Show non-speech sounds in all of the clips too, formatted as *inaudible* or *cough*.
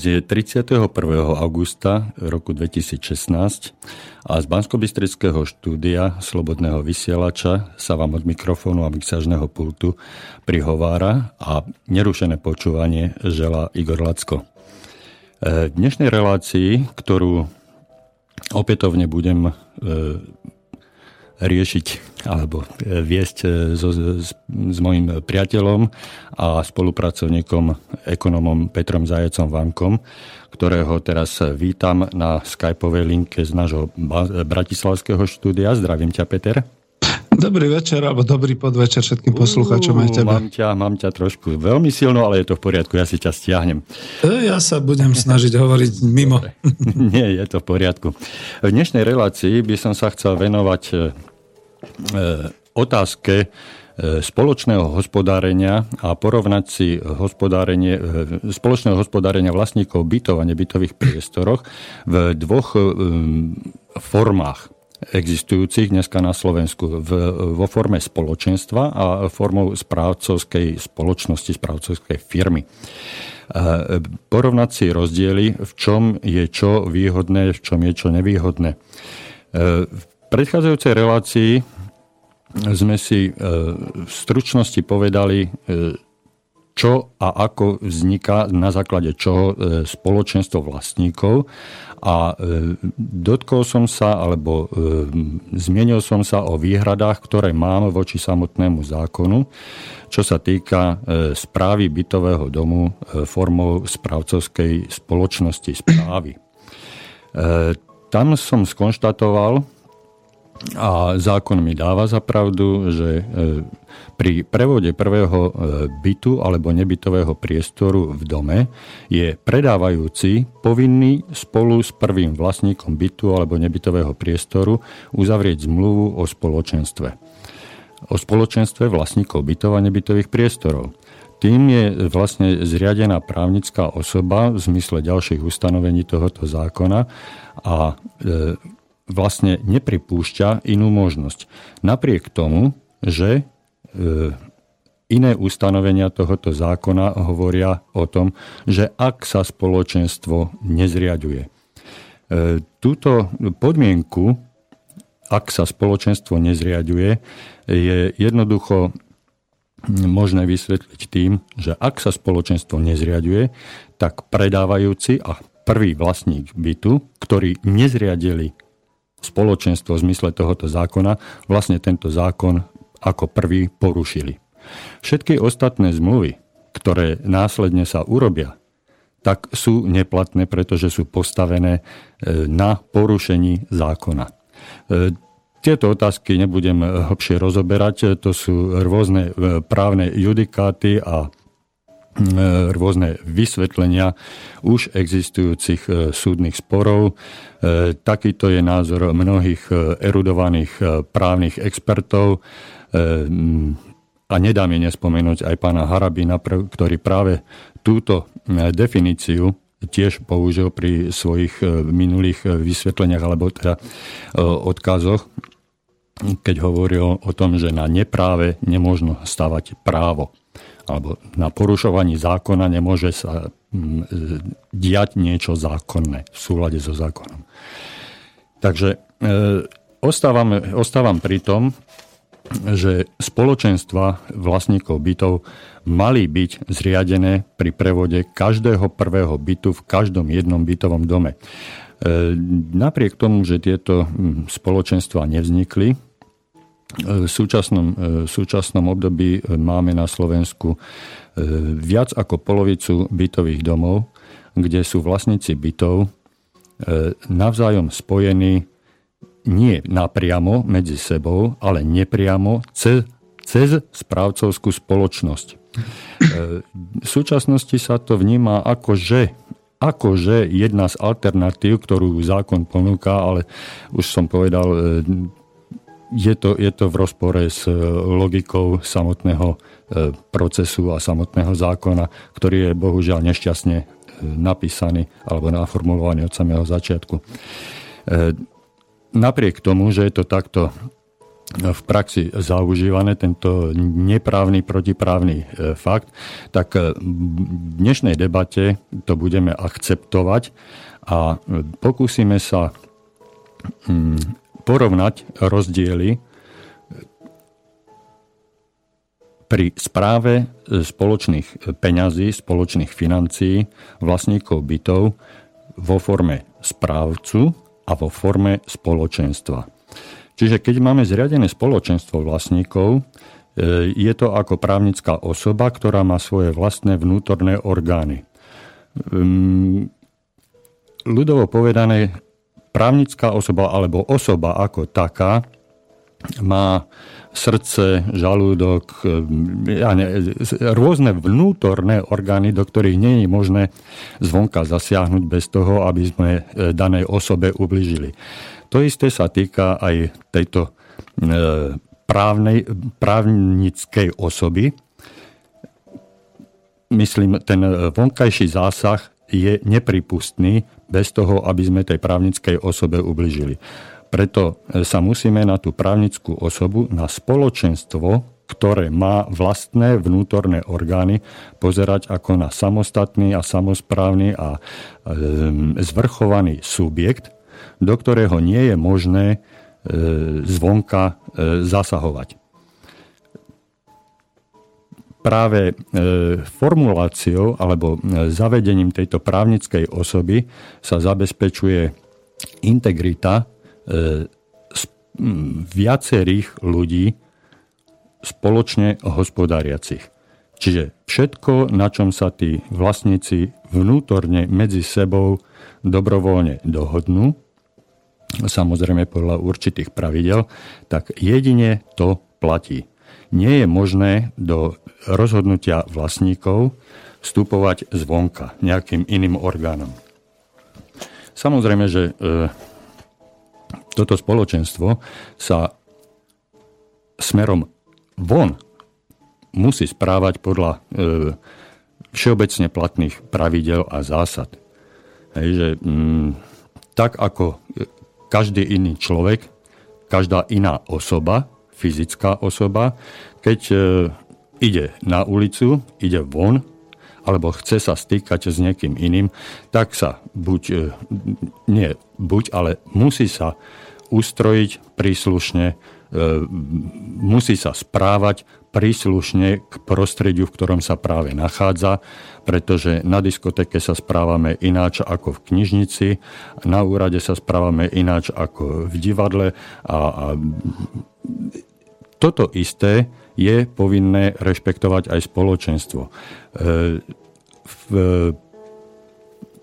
Dnes je 31. augusta roku 2016 a z bansko štúdia Slobodného vysielača sa vám od mikrofónu a mixážneho pultu prihovára a nerušené počúvanie žela Igor Lacko. E, v dnešnej relácii, ktorú opätovne budem e, riešiť alebo e, viesť e, so, s, s mojim priateľom a spolupracovníkom, ekonomom Petrom Zajecom Vankom, ktorého teraz vítam na skypovej linke z nášho bratislavského štúdia. Zdravím ťa, Peter. Dobrý večer, alebo dobrý podvečer všetkým poslucháčom aj tebe. Mám ťa, mám ťa trošku veľmi silno, ale je to v poriadku, ja si ťa stiahnem. E, ja sa budem snažiť hovoriť mimo. *laughs* Nie, je to v poriadku. V dnešnej relácii by som sa chcel venovať otázke e, spoločného hospodárenia a porovnať si hospodárenie, e, spoločného hospodárenia vlastníkov bytov a nebytových priestoroch v dvoch formách existujúcich dneska na Slovensku v, vo forme spoločenstva a formou správcovskej spoločnosti, správcovskej firmy. Porovnať si rozdiely, v čom je čo výhodné, v čom je čo nevýhodné. V predchádzajúcej relácii sme si e, v stručnosti povedali, e, čo a ako vzniká na základe čoho e, spoločenstvo vlastníkov a dotkol som sa alebo zmienil som sa o výhradách, ktoré mám voči samotnému zákonu, čo sa týka správy bytového domu formou správcovskej spoločnosti správy. Tam som skonštatoval, a zákon mi dáva za pravdu, že e, pri prevode prvého e, bytu alebo nebytového priestoru v dome je predávajúci povinný spolu s prvým vlastníkom bytu alebo nebytového priestoru uzavrieť zmluvu o spoločenstve. O spoločenstve vlastníkov bytov a nebytových priestorov. Tým je vlastne zriadená právnická osoba v zmysle ďalších ustanovení tohoto zákona a e, vlastne nepripúšťa inú možnosť. Napriek tomu, že e, iné ustanovenia tohoto zákona hovoria o tom, že ak sa spoločenstvo nezriaduje. E, túto podmienku, ak sa spoločenstvo nezriaduje, je jednoducho možné vysvetliť tým, že ak sa spoločenstvo nezriaduje, tak predávajúci a prvý vlastník bytu, ktorí nezriadili spoločenstvo v zmysle tohoto zákona vlastne tento zákon ako prvý porušili. Všetky ostatné zmluvy, ktoré následne sa urobia, tak sú neplatné, pretože sú postavené e, na porušení zákona. E, tieto otázky nebudem hlbšie rozoberať, to sú rôzne e, právne judikáty a rôzne vysvetlenia už existujúcich e, súdnych sporov. E, takýto je názor mnohých erudovaných právnych expertov a nedá mi nespomenúť aj pána Harabina, ktorý práve túto definíciu tiež použil pri svojich minulých vysvetleniach alebo teda odkazoch, keď hovoril o tom, že na nepráve nemôžno stavať právo alebo na porušovaní zákona nemôže sa mm, diať niečo zákonné v súlade so zákonom. Takže e, ostávam, ostávam pri tom, že spoločenstva vlastníkov bytov mali byť zriadené pri prevode každého prvého bytu v každom jednom bytovom dome. E, napriek tomu, že tieto mm, spoločenstva nevznikli, v súčasnom, e, v súčasnom období máme na Slovensku e, viac ako polovicu bytových domov, kde sú vlastníci bytov e, navzájom spojení nie napriamo medzi sebou, ale nepriamo cez, cez správcovskú spoločnosť. V súčasnosti sa to vníma ako, že akože jedna z alternatív, ktorú zákon ponúka, ale už som povedal, je to, je to v rozpore s e, logikou samotného e, procesu a samotného zákona, ktorý je bohužiaľ nešťastne e, napísaný alebo naformulovaný od samého začiatku. Napriek tomu, že je to takto v praxi zaužívané, tento neprávny protiprávny fakt, tak v dnešnej debate to budeme akceptovať a pokúsime sa mm, porovnať rozdiely pri správe spoločných peňazí, spoločných financií vlastníkov bytov vo forme správcu a vo forme spoločenstva. Čiže keď máme zriadené spoločenstvo vlastníkov, je to ako právnická osoba, ktorá má svoje vlastné vnútorné orgány. Ehm, ľudovo povedané, právnická osoba alebo osoba ako taká má srdce, žalúdok, ne, rôzne vnútorné orgány, do ktorých nie je možné zvonka zasiahnuť bez toho, aby sme e, danej osobe ubližili. To isté sa týka aj tejto e, právnej, právnickej osoby. Myslím, ten vonkajší zásah je nepripustný bez toho, aby sme tej právnickej osobe ubližili. Preto e, sa musíme na tú právnickú osobu, na spoločenstvo, ktoré má vlastné vnútorné orgány, pozerať ako na samostatný a samozprávny a e, zvrchovaný subjekt, do ktorého nie je možné e, zvonka zasahovať. Práve formuláciou alebo zavedením tejto právnickej osoby sa zabezpečuje integrita E, viacerých ľudí spoločne hospodáriacich. Čiže všetko, na čom sa tí vlastníci vnútorne medzi sebou dobrovoľne dohodnú, samozrejme podľa určitých pravidel, tak jedine to platí. Nie je možné do rozhodnutia vlastníkov vstupovať zvonka nejakým iným orgánom. Samozrejme, že e, toto spoločenstvo sa smerom von musí správať podľa e, všeobecne platných pravidel a zásad. Hej, že, mm, tak ako každý iný človek, každá iná osoba, fyzická osoba, keď e, ide na ulicu, ide von alebo chce sa stýkať s niekým iným, tak sa buď, e, nie buď, ale musí sa ustrojiť príslušne, e, musí sa správať príslušne k prostrediu, v ktorom sa práve nachádza, pretože na diskotéke sa správame ináč ako v knižnici, na úrade sa správame ináč ako v divadle a, a toto isté je povinné rešpektovať aj spoločenstvo. E, v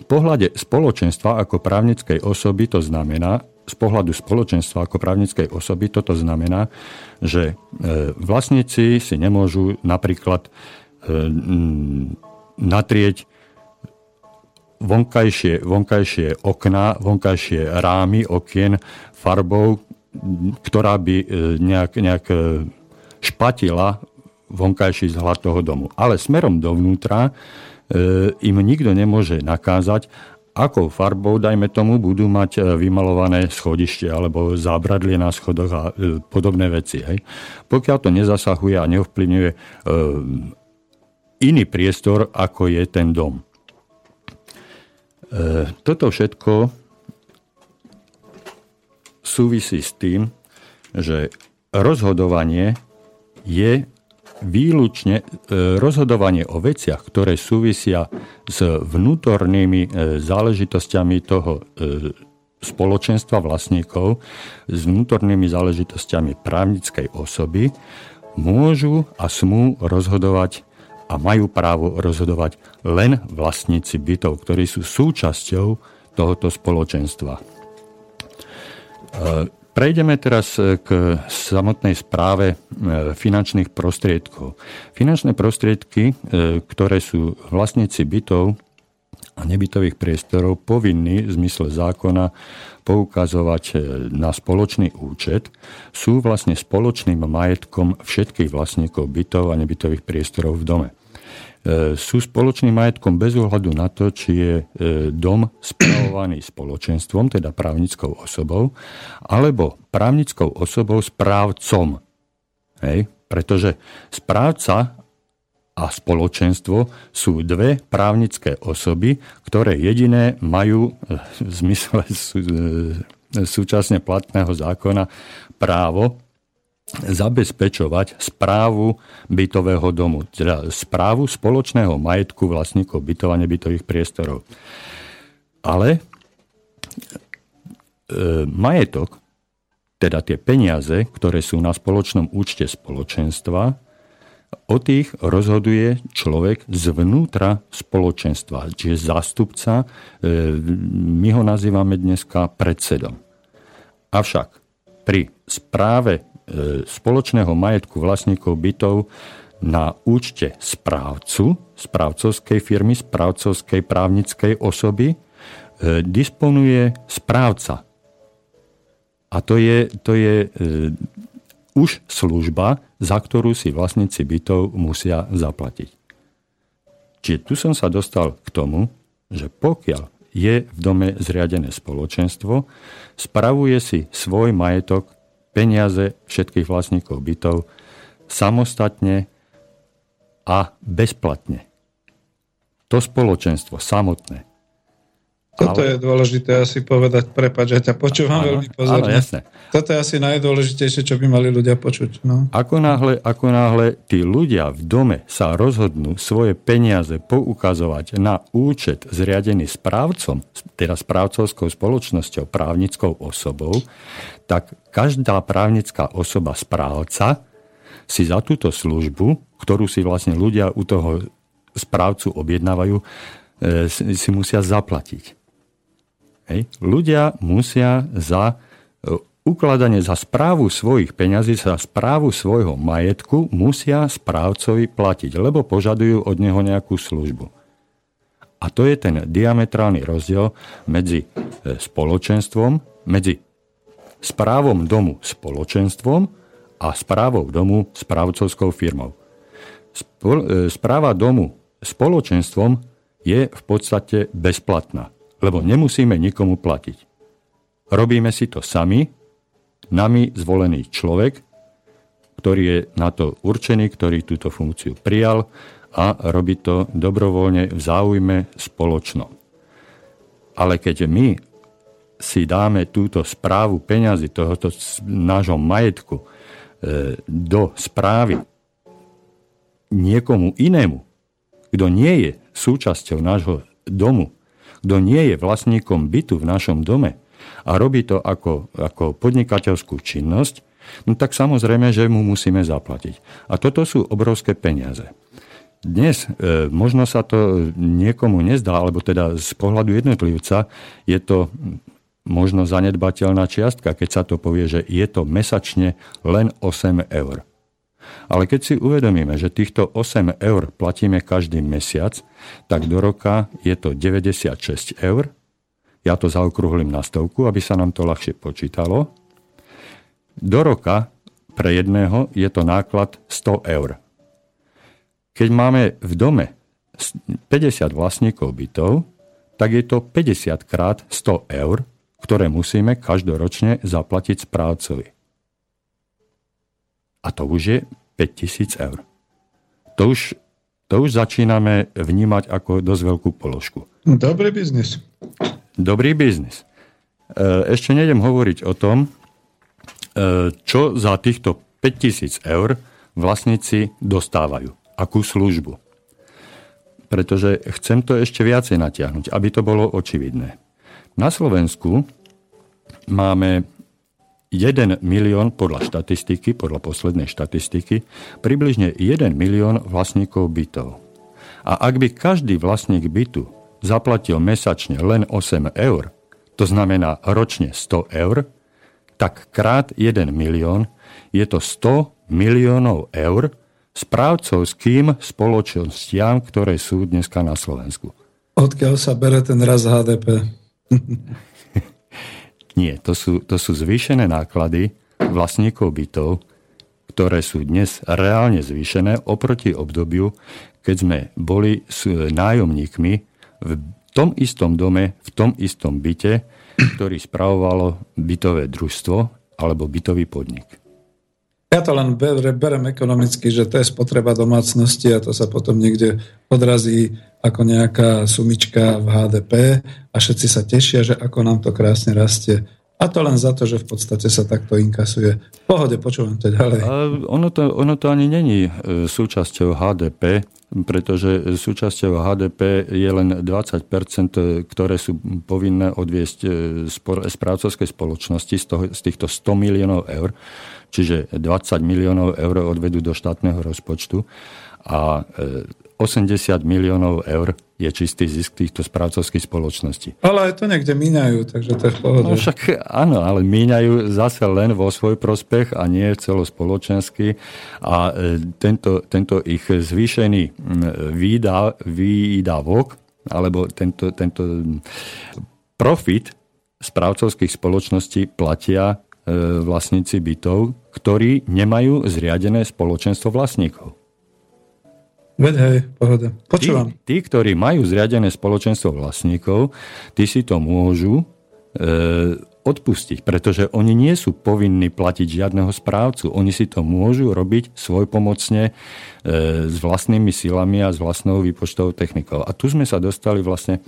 pohľade spoločenstva ako právnickej osoby to znamená, z pohľadu spoločenstva ako právnickej osoby toto znamená, že e, vlastníci si nemôžu napríklad e, natrieť vonkajšie, vonkajšie okná, vonkajšie rámy okien farbou, ktorá by nejak, nejak špatila vonkajší vzhľad toho domu. Ale smerom dovnútra e, im nikto nemôže nakázať, akou farbou, dajme tomu, budú mať e, vymalované schodište alebo zábradlie na schodoch a e, podobné veci. Hej. Pokiaľ to nezasahuje a neovplyvňuje e, iný priestor, ako je ten dom. E, toto všetko súvisí s tým, že rozhodovanie je výlučne e, rozhodovanie o veciach, ktoré súvisia s vnútornými e, záležitosťami toho e, spoločenstva vlastníkov, s vnútornými záležitosťami právnickej osoby, môžu a smú rozhodovať a majú právo rozhodovať len vlastníci bytov, ktorí sú súčasťou tohoto spoločenstva. Prejdeme teraz e, k samotnej správe e, finančných prostriedkov. Finančné prostriedky, e, ktoré sú vlastníci bytov a nebytových priestorov povinní v zmysle zákona poukazovať na spoločný účet, sú vlastne spoločným majetkom všetkých vlastníkov bytov a nebytových priestorov v dome. Sú spoločným majetkom bez ohľadu na to, či je e, dom spravovaný spoločenstvom, teda právnickou osobou, alebo právnickou osobou správcom. Hej? Pretože správca a spoločenstvo sú dve právnické osoby, ktoré jediné majú v zmysle súčasne platného zákona právo zabezpečovať správu bytového domu, teda správu spoločného majetku vlastníkov bytov a nebytových priestorov. Ale e, majetok, teda tie peniaze, ktoré sú na spoločnom účte spoločenstva, o tých rozhoduje človek zvnútra spoločenstva, čiže zástupca, e, my ho nazývame dneska predsedom. Avšak pri správe spoločného majetku vlastníkov bytov na účte správcu, správcovskej firmy, správcovskej právnickej osoby, e, disponuje správca. A to je, to je e, už služba, za ktorú si vlastníci bytov musia zaplatiť. Čiže tu som sa dostal k tomu, že pokiaľ je v dome zriadené spoločenstvo, spravuje si svoj majetok peniaze všetkých vlastníkov bytov samostatne a bezplatne. To spoločenstvo samotné toto ale... je dôležité asi povedať, prepáč, ja ťa počúvam áno, veľmi pozorne. Áno, jasne. Toto je asi najdôležitejšie, čo by mali ľudia počuť. No. Ako, náhle, ako náhle tí ľudia v dome sa rozhodnú svoje peniaze poukazovať na účet zriadený správcom, teda správcovskou spoločnosťou, právnickou osobou, tak každá právnická osoba správca si za túto službu, ktorú si vlastne ľudia u toho správcu objednávajú, e, si musia zaplatiť. Hej. Ľudia musia za e, ukladanie za správu svojich peňazí, za správu svojho majetku musia správcovi platiť, lebo požadujú od neho nejakú službu. A to je ten diametrálny rozdiel medzi e, spoločenstvom, medzi správom domu spoločenstvom a správou domu správcovskou firmou. E, správa domu spoločenstvom je v podstate bezplatná lebo nemusíme nikomu platiť. Robíme si to sami, nami zvolený človek, ktorý je na to určený, ktorý túto funkciu prijal a robí to dobrovoľne v záujme spoločnom. Ale keď my si dáme túto správu peňazí, tohoto nášho majetku e, do správy niekomu inému, kto nie je súčasťou nášho domu, kto nie je vlastníkom bytu v našom dome a robí to ako, ako podnikateľskú činnosť, no tak samozrejme, že mu musíme zaplatiť. A toto sú obrovské peniaze. Dnes e, možno sa to niekomu nezdá, alebo teda z pohľadu jednotlivca je to možno zanedbateľná čiastka, keď sa to povie, že je to mesačne len 8 eur. Ale keď si uvedomíme, že týchto 8 eur platíme každý mesiac, tak do roka je to 96 eur. Ja to zaokrúhlim na stovku, aby sa nám to ľahšie počítalo. Do roka pre jedného je to náklad 100 eur. Keď máme v dome 50 vlastníkov bytov, tak je to 50 krát 100 eur, ktoré musíme každoročne zaplatiť správcovi. A to už je 5000 eur. To už, to už začíname vnímať ako dosť veľkú položku. Dobrý biznis. Dobrý biznis. E, ešte nejdem hovoriť o tom, e, čo za týchto 5000 eur vlastníci dostávajú. Akú službu. Pretože chcem to ešte viacej natiahnuť, aby to bolo očividné. Na Slovensku máme 1 milión podľa štatistiky, podľa poslednej štatistiky, približne 1 milión vlastníkov bytov. A ak by každý vlastník bytu zaplatil mesačne len 8 eur, to znamená ročne 100 eur, tak krát 1 milión je to 100 miliónov eur správcovským spoločnostiam, ktoré sú dneska na Slovensku. Odkiaľ sa bere ten raz HDP? *laughs* Nie, to sú, to sú zvýšené náklady vlastníkov bytov, ktoré sú dnes reálne zvýšené oproti obdobiu, keď sme boli s nájomníkmi v tom istom dome, v tom istom byte, ktorý spravovalo bytové družstvo alebo bytový podnik. Ja to len berem ekonomicky, že to je spotreba domácnosti a to sa potom niekde odrazí ako nejaká sumička v HDP a všetci sa tešia, že ako nám to krásne rastie. A to len za to, že v podstate sa takto inkasuje. V pohode, počúvam to ďalej. A ono, to, ono to ani není e, súčasťou HDP, pretože súčasťou HDP je len 20 e, ktoré sú povinné odviesť z e, pracovskej spoločnosti z, toho, z týchto 100 miliónov eur. Čiže 20 miliónov eur odvedú do štátneho rozpočtu a 80 miliónov eur je čistý zisk týchto správcovských spoločností. Ale aj to niekde míňajú, takže to je v pohode. No však áno, ale míňajú zase len vo svoj prospech a nie celospoločensky. A e, tento, tento ich zvýšený výdav, výdavok, alebo tento, tento profit správcovských spoločností platia e, vlastníci bytov, ktorí nemajú zriadené spoločenstvo vlastníkov. Veď hej, pohoda. Počúvam. Tí, tí, ktorí majú zriadené spoločenstvo vlastníkov, tí si to môžu e, odpustiť, pretože oni nie sú povinní platiť žiadneho správcu. Oni si to môžu robiť svojpomocne e, s vlastnými silami a s vlastnou výpočtovou technikou. A tu sme sa dostali vlastne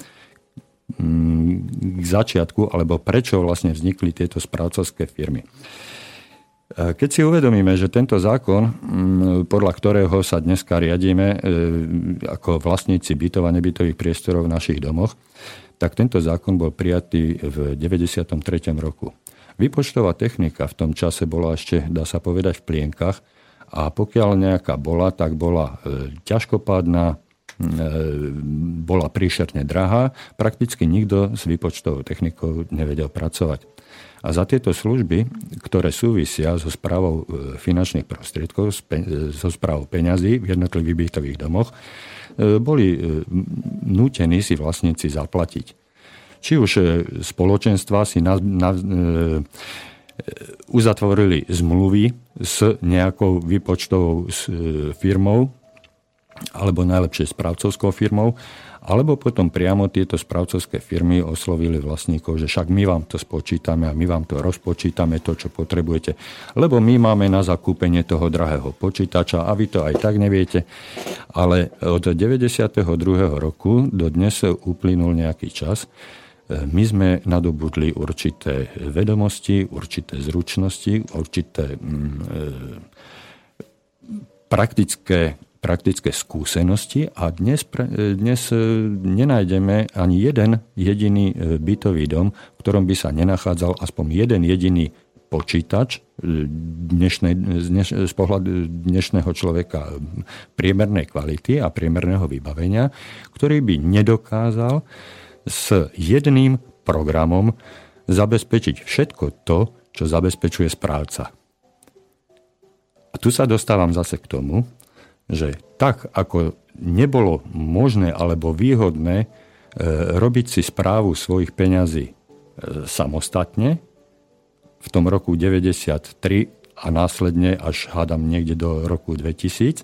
k začiatku, alebo prečo vlastne vznikli tieto správcovské firmy. Keď si uvedomíme, že tento zákon, mm, podľa ktorého sa dneska riadíme e, ako vlastníci bytov a nebytových priestorov v našich domoch, tak tento zákon bol prijatý v 93. roku. Výpočtová technika v tom čase bola ešte, dá sa povedať, v plienkach a pokiaľ nejaká bola, tak bola e, ťažkopádna, e, bola príšerne drahá, prakticky nikto s výpočtovou technikou nevedel pracovať. A za tieto služby, ktoré súvisia so správou e, finančných prostriedkov, so správou peňazí v jednotlivých bytových domoch, e, boli e, nútení si vlastníci zaplatiť. Či už spoločenstva si na, na, uzatvorili zmluvy s nejakou výpočtovou firmou alebo najlepšie správcovskou firmou alebo potom priamo tieto správcovské firmy oslovili vlastníkov, že však my vám to spočítame a my vám to rozpočítame, to, čo potrebujete. Lebo my máme na zakúpenie toho drahého počítača a vy to aj tak neviete. Ale od 92. roku do dnes uplynul nejaký čas. My sme nadobudli určité vedomosti, určité zručnosti, určité mm, e, praktické praktické skúsenosti a dnes, dnes e, nenájdeme ani jeden jediný e, bytový dom, v ktorom by sa nenachádzal aspoň jeden jediný počítač e, dnešnej, dneš, z pohľadu dnešného človeka priemernej kvality a priemerného vybavenia, ktorý by nedokázal s jedným programom zabezpečiť všetko to, čo zabezpečuje správca. A tu sa dostávam zase k tomu, že tak, ako nebolo možné alebo výhodné e, robiť si správu svojich peňazí e, samostatne v tom roku 93 a následne až hádam niekde do roku 2000,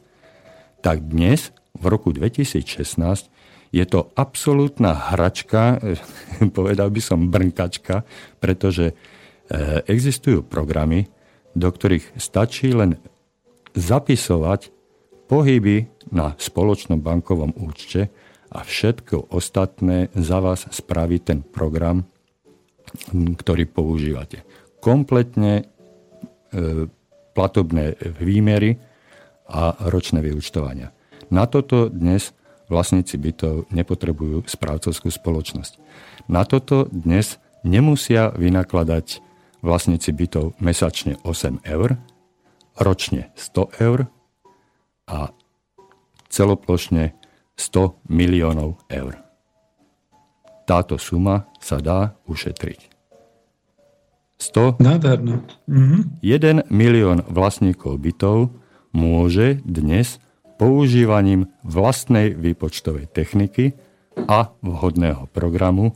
tak dnes v roku 2016 je to absolútna hračka, e, *laughs* povedal by som brnkačka, pretože existujú programy, do ktorých stačí len zapisovať pohyby na spoločnom bankovom účte a všetko ostatné za vás spraví ten program, ktorý používate. Kompletne e, platobné výmery a ročné vyučtovania. Na toto dnes vlastníci bytov nepotrebujú správcovskú spoločnosť. Na toto dnes nemusia vynakladať vlastníci bytov mesačne 8 eur, ročne 100 eur a celoplošne 100 miliónov eur. Táto suma sa dá ušetriť. 100, Nádherno. Mhm. 1 milión vlastníkov bytov môže dnes používaním vlastnej výpočtovej techniky a vhodného programu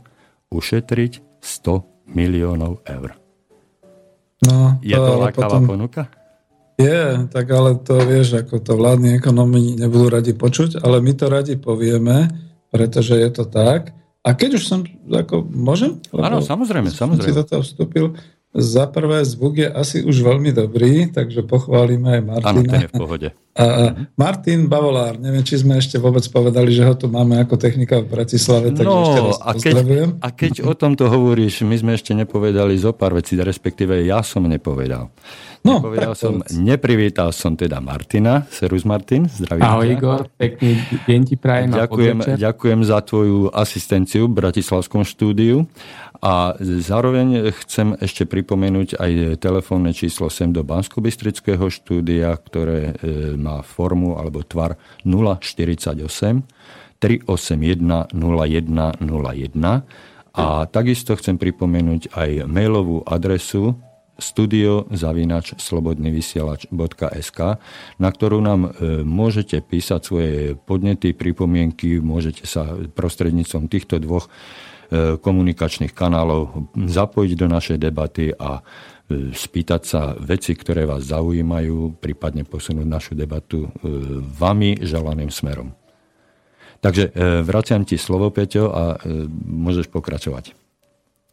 ušetriť 100 miliónov eur. No, Je to lákavá potom... ponuka? Je, tak ale to vieš, ako to vládni ekonomi nebudú radi počuť, ale my to radi povieme, pretože je to tak. A keď už som, ako, môžem? Áno, samozrejme, samozrejme. Si do toho vstúpil. Za prvé, zvuk je asi už veľmi dobrý, takže pochválime aj Martina. Áno, ten je v pohode. A, Martin Bavolár, neviem, či sme ešte vôbec povedali, že ho tu máme ako technika v Bratislave, takže no, ešte raz a keď, a keď o tomto hovoríš, my sme ešte nepovedali zo pár vecí, respektíve ja som nepovedal. No, nepovedal som, neprivítal som teda Martina. Serus Martin, zdravím. Ahoj ťa. Igor, pekný deň ti prajem. Ďakujem, ďakujem za tvoju asistenciu v Bratislavskom štúdiu. A zároveň chcem ešte pripomenúť aj telefónne číslo sem do bansko štúdia, ktoré e, má formu alebo tvar 048 381 0101 a takisto chcem pripomenúť aj mailovú adresu studiozavinač slobodnyvysielač.sk, na ktorú nám e, môžete písať svoje podnety, pripomienky, môžete sa prostredníctvom týchto dvoch komunikačných kanálov zapojiť do našej debaty a e, spýtať sa veci, ktoré vás zaujímajú, prípadne posunúť našu debatu e, vami želaným smerom. Takže vraciam ti slovo, Peťo, a môžeš pokračovať.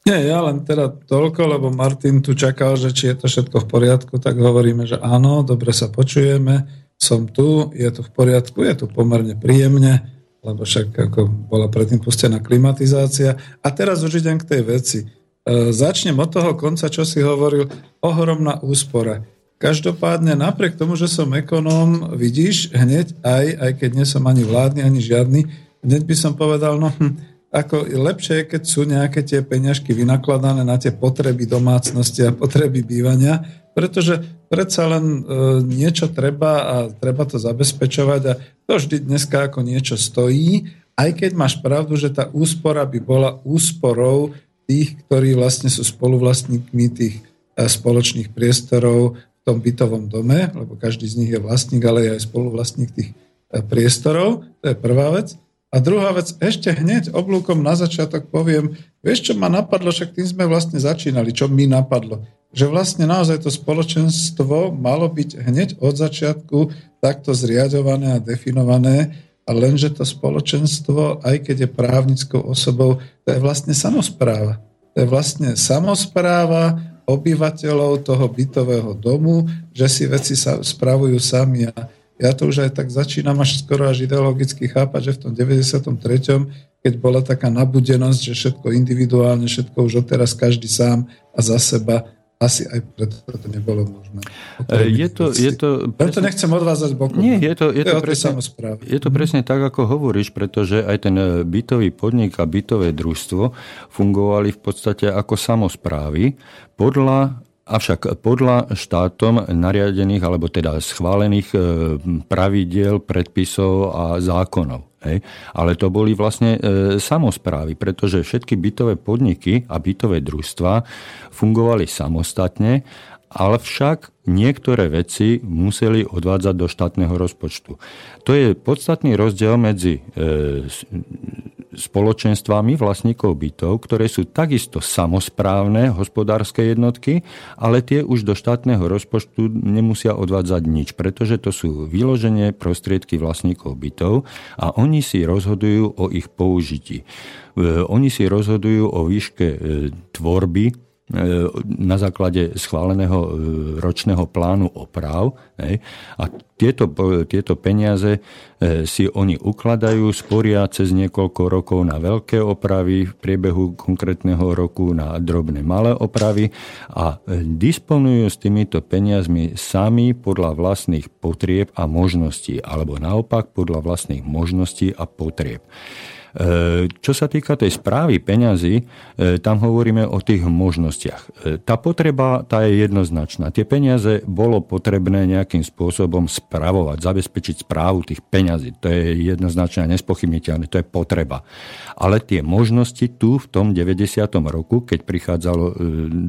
Nie, ja len teda toľko, lebo Martin tu čakal, že či je to všetko v poriadku, tak hovoríme, že áno, dobre sa počujeme, som tu, je to v poriadku, je tu pomerne príjemne, lebo však ako bola predtým pustená klimatizácia. A teraz už idem k tej veci. E, začnem od toho konca, čo si hovoril, ohromná úspora. Každopádne, napriek tomu, že som ekonóm, vidíš, hneď aj, aj keď nie som ani vládny, ani žiadny, hneď by som povedal, no hm, ako lepšie je, keď sú nejaké tie peňažky vynakladané na tie potreby domácnosti a potreby bývania, pretože predsa len e, niečo treba a treba to zabezpečovať a to vždy dneska ako niečo stojí, aj keď máš pravdu, že tá úspora by bola úsporou tých, ktorí vlastne sú spoluvlastníkmi tých e, spoločných priestorov v tom bytovom dome, lebo každý z nich je vlastník, ale je aj spoluvlastník tých e, priestorov. To je prvá vec. A druhá vec, ešte hneď oblúkom na začiatok poviem, vieš, čo ma napadlo, však tým sme vlastne začínali, čo mi napadlo že vlastne naozaj to spoločenstvo malo byť hneď od začiatku takto zriadované a definované a lenže to spoločenstvo, aj keď je právnickou osobou, to je vlastne samozpráva. To je vlastne samozpráva obyvateľov toho bytového domu, že si veci sa spravujú sami a ja to už aj tak začínam až skoro až ideologicky chápať, že v tom 93., keď bola taká nabudenosť, že všetko individuálne, všetko už odteraz každý sám a za seba, asi aj preto to nebolo možné. E, je to, je to presne... to nechcem odvázať bokom. Nie, je to, je to, to presne, je to presne tak, ako hovoríš, pretože aj ten e, bytový podnik a bytové družstvo fungovali v podstate ako samozprávy podľa Avšak podľa štátom nariadených alebo teda schválených e, pravidiel, predpisov a zákonov. Hej. Ale to boli vlastne e, samozprávy, pretože všetky bytové podniky a bytové družstva fungovali samostatne ale však niektoré veci museli odvádzať do štátneho rozpočtu. To je podstatný rozdiel medzi e, spoločenstvami vlastníkov bytov, ktoré sú takisto samozprávne hospodárske jednotky, ale tie už do štátneho rozpočtu nemusia odvádzať nič, pretože to sú vyloženie prostriedky vlastníkov bytov a oni si rozhodujú o ich použití. E, oni si rozhodujú o výške e, tvorby na základe schváleného e, ročného plánu oprav. A tieto, tieto peniaze e, si oni ukladajú, sporia cez niekoľko rokov na veľké opravy, v priebehu konkrétneho roku na drobné malé opravy a disponujú s týmito peniazmi sami podľa vlastných potrieb a možností, alebo naopak podľa vlastných možností a potrieb. E, čo sa týka tej správy peňazí, e, tam hovoríme o tých možnostiach. E, tá potreba tá je jednoznačná. Tie peniaze bolo potrebné nejakým spôsobom spravovať, zabezpečiť správu tých peňazí. To je jednoznačne nespochybniteľné, to je potreba. Ale tie možnosti tu v tom 90. roku, keď, prichádzalo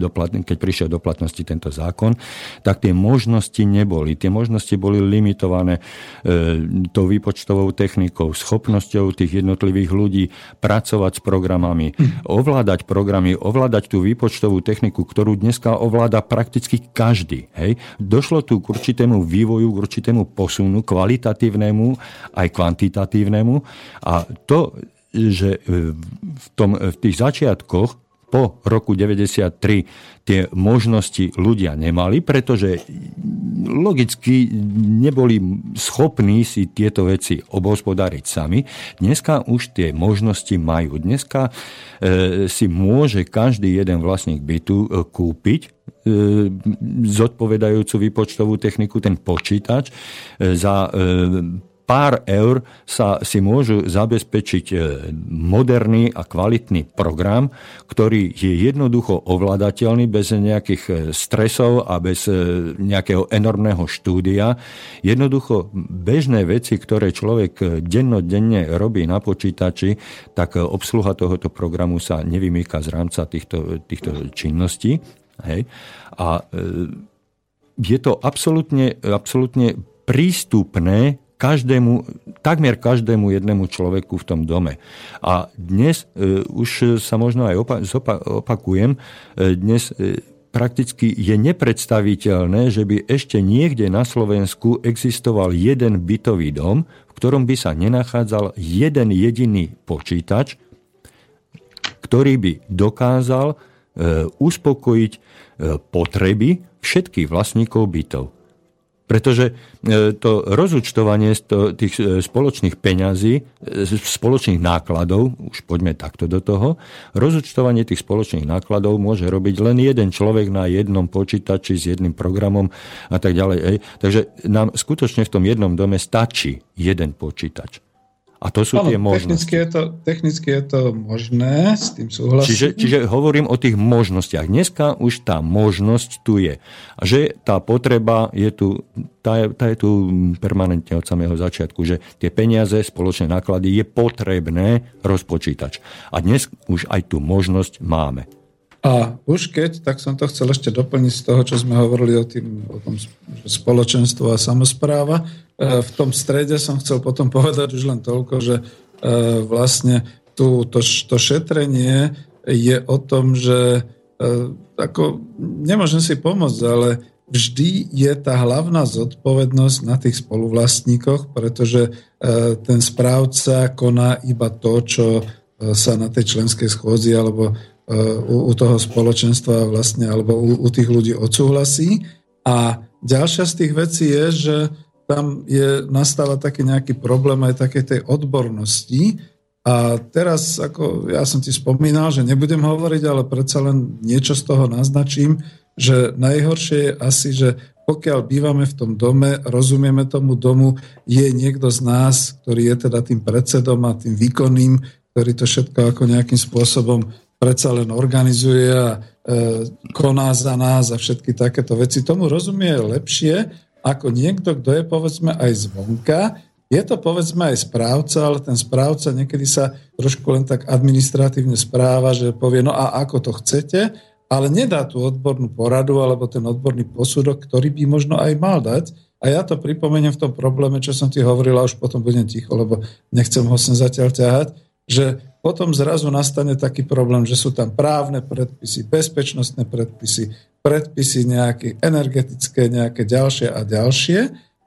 do platn- keď prišiel do platnosti tento zákon, tak tie možnosti neboli. Tie možnosti boli limitované tou výpočtovou technikou, schopnosťou tých jednotlivých ľudí pracovať s programami, ovládať programy, ovládať tú výpočtovú techniku, ktorú dneska ovláda prakticky každý. Hej. Došlo tu k určitému vývoju, k určitému posunu, kvalitatívnemu aj kvantitatívnemu a to že v, tom, v tých začiatkoch po roku 93 tie možnosti ľudia nemali, pretože logicky neboli schopní si tieto veci obhospodáriť sami. Dneska už tie možnosti majú. Dneska e, si môže každý jeden vlastník bytu e, kúpiť e, zodpovedajúcu výpočtovú techniku, ten počítač, e, za pár eur sa si môžu zabezpečiť e, moderný a kvalitný program, ktorý je jednoducho ovládateľný bez nejakých e, stresov a bez e, nejakého enormného štúdia. Jednoducho bežné veci, ktoré človek dennodenne robí na počítači, tak obsluha tohoto programu sa nevymýka z rámca týchto, týchto činností. Hej. A je to absolútne, absolútne prístupné každému, takmer každému jednému človeku v tom dome. A dnes e, už sa možno aj opakujem, e, dnes e, prakticky je nepredstaviteľné, že by ešte niekde na Slovensku existoval jeden bytový dom, v ktorom by sa nenachádzal jeden jediný počítač, ktorý by dokázal uspokojiť potreby všetkých vlastníkov bytov. Pretože e, to rozúčtovanie tých e, spoločných peňazí, e, spoločných nákladov, už poďme takto do toho, rozúčtovanie tých spoločných nákladov môže robiť len jeden človek na jednom počítači s jedným programom a tak ďalej. Takže nám skutočne v tom jednom dome stačí jeden počítač. A to sú ano, tie možnosti. Technicky je, to, technicky je to možné, s tým súhlasím. Čiže, čiže hovorím o tých možnostiach. Dneska už tá možnosť tu je. A že tá potreba je tu, tá je, tá je tu permanentne od samého začiatku, že tie peniaze, spoločné náklady je potrebné rozpočítač. A dnes už aj tú možnosť máme. A už keď, tak som to chcel ešte doplniť z toho, čo sme hovorili o, tým, o tom spoločenstvo a samozpráva. E, v tom strede som chcel potom povedať už len toľko, že e, vlastne tu, to, to šetrenie je o tom, že e, ako, nemôžem si pomôcť, ale vždy je tá hlavná zodpovednosť na tých spoluvlastníkoch, pretože ten správca koná iba to, čo sa na tej členskej schôdzi alebo u, u toho spoločenstva vlastne, alebo u, u tých ľudí odsúhlasí. A ďalšia z tých vecí je, že tam je, nastáva taký nejaký problém aj takej tej odbornosti. A teraz, ako ja som ti spomínal, že nebudem hovoriť, ale predsa len niečo z toho naznačím, že najhoršie je asi, že pokiaľ bývame v tom dome, rozumieme tomu domu, je niekto z nás, ktorý je teda tým predsedom a tým výkonným, ktorý to všetko ako nejakým spôsobom predsa len organizuje a e, koná za nás a všetky takéto veci. Tomu rozumie lepšie, ako niekto, kto je povedzme aj zvonka, je to povedzme aj správca, ale ten správca niekedy sa trošku len tak administratívne správa, že povie, no a ako to chcete, ale nedá tú odbornú poradu alebo ten odborný posudok, ktorý by možno aj mal dať. A ja to pripomeniem v tom probléme, čo som ti hovoril, a už potom budem ticho, lebo nechcem ho sem zatiaľ ťahať, že potom zrazu nastane taký problém, že sú tam právne predpisy, bezpečnostné predpisy, predpisy nejaké energetické, nejaké ďalšie a ďalšie.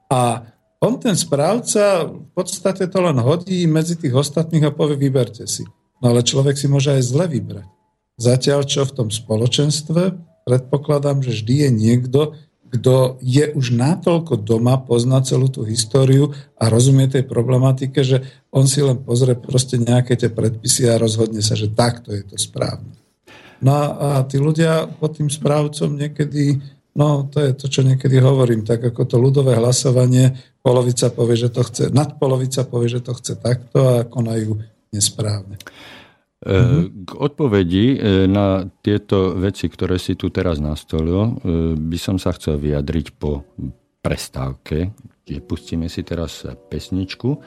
A on, ten správca, v podstate to len hodí medzi tých ostatných a povie, vyberte si. No ale človek si môže aj zle vybrať. Zatiaľ, čo v tom spoločenstve, predpokladám, že vždy je niekto, kto je už natoľko doma, pozná celú tú históriu a rozumie tej problematike, že on si len pozrie proste nejaké tie predpisy a rozhodne sa, že takto je to správne. No a tí ľudia pod tým správcom niekedy, no to je to, čo niekedy hovorím, tak ako to ľudové hlasovanie, polovica povie, že to chce, nadpolovica povie, že to chce takto a konajú nesprávne. Mhm. K odpovedi e, na tieto veci, ktoré si tu teraz nastolil, e, by som sa chcel vyjadriť po prestávke. Čiže pustíme si teraz pesničku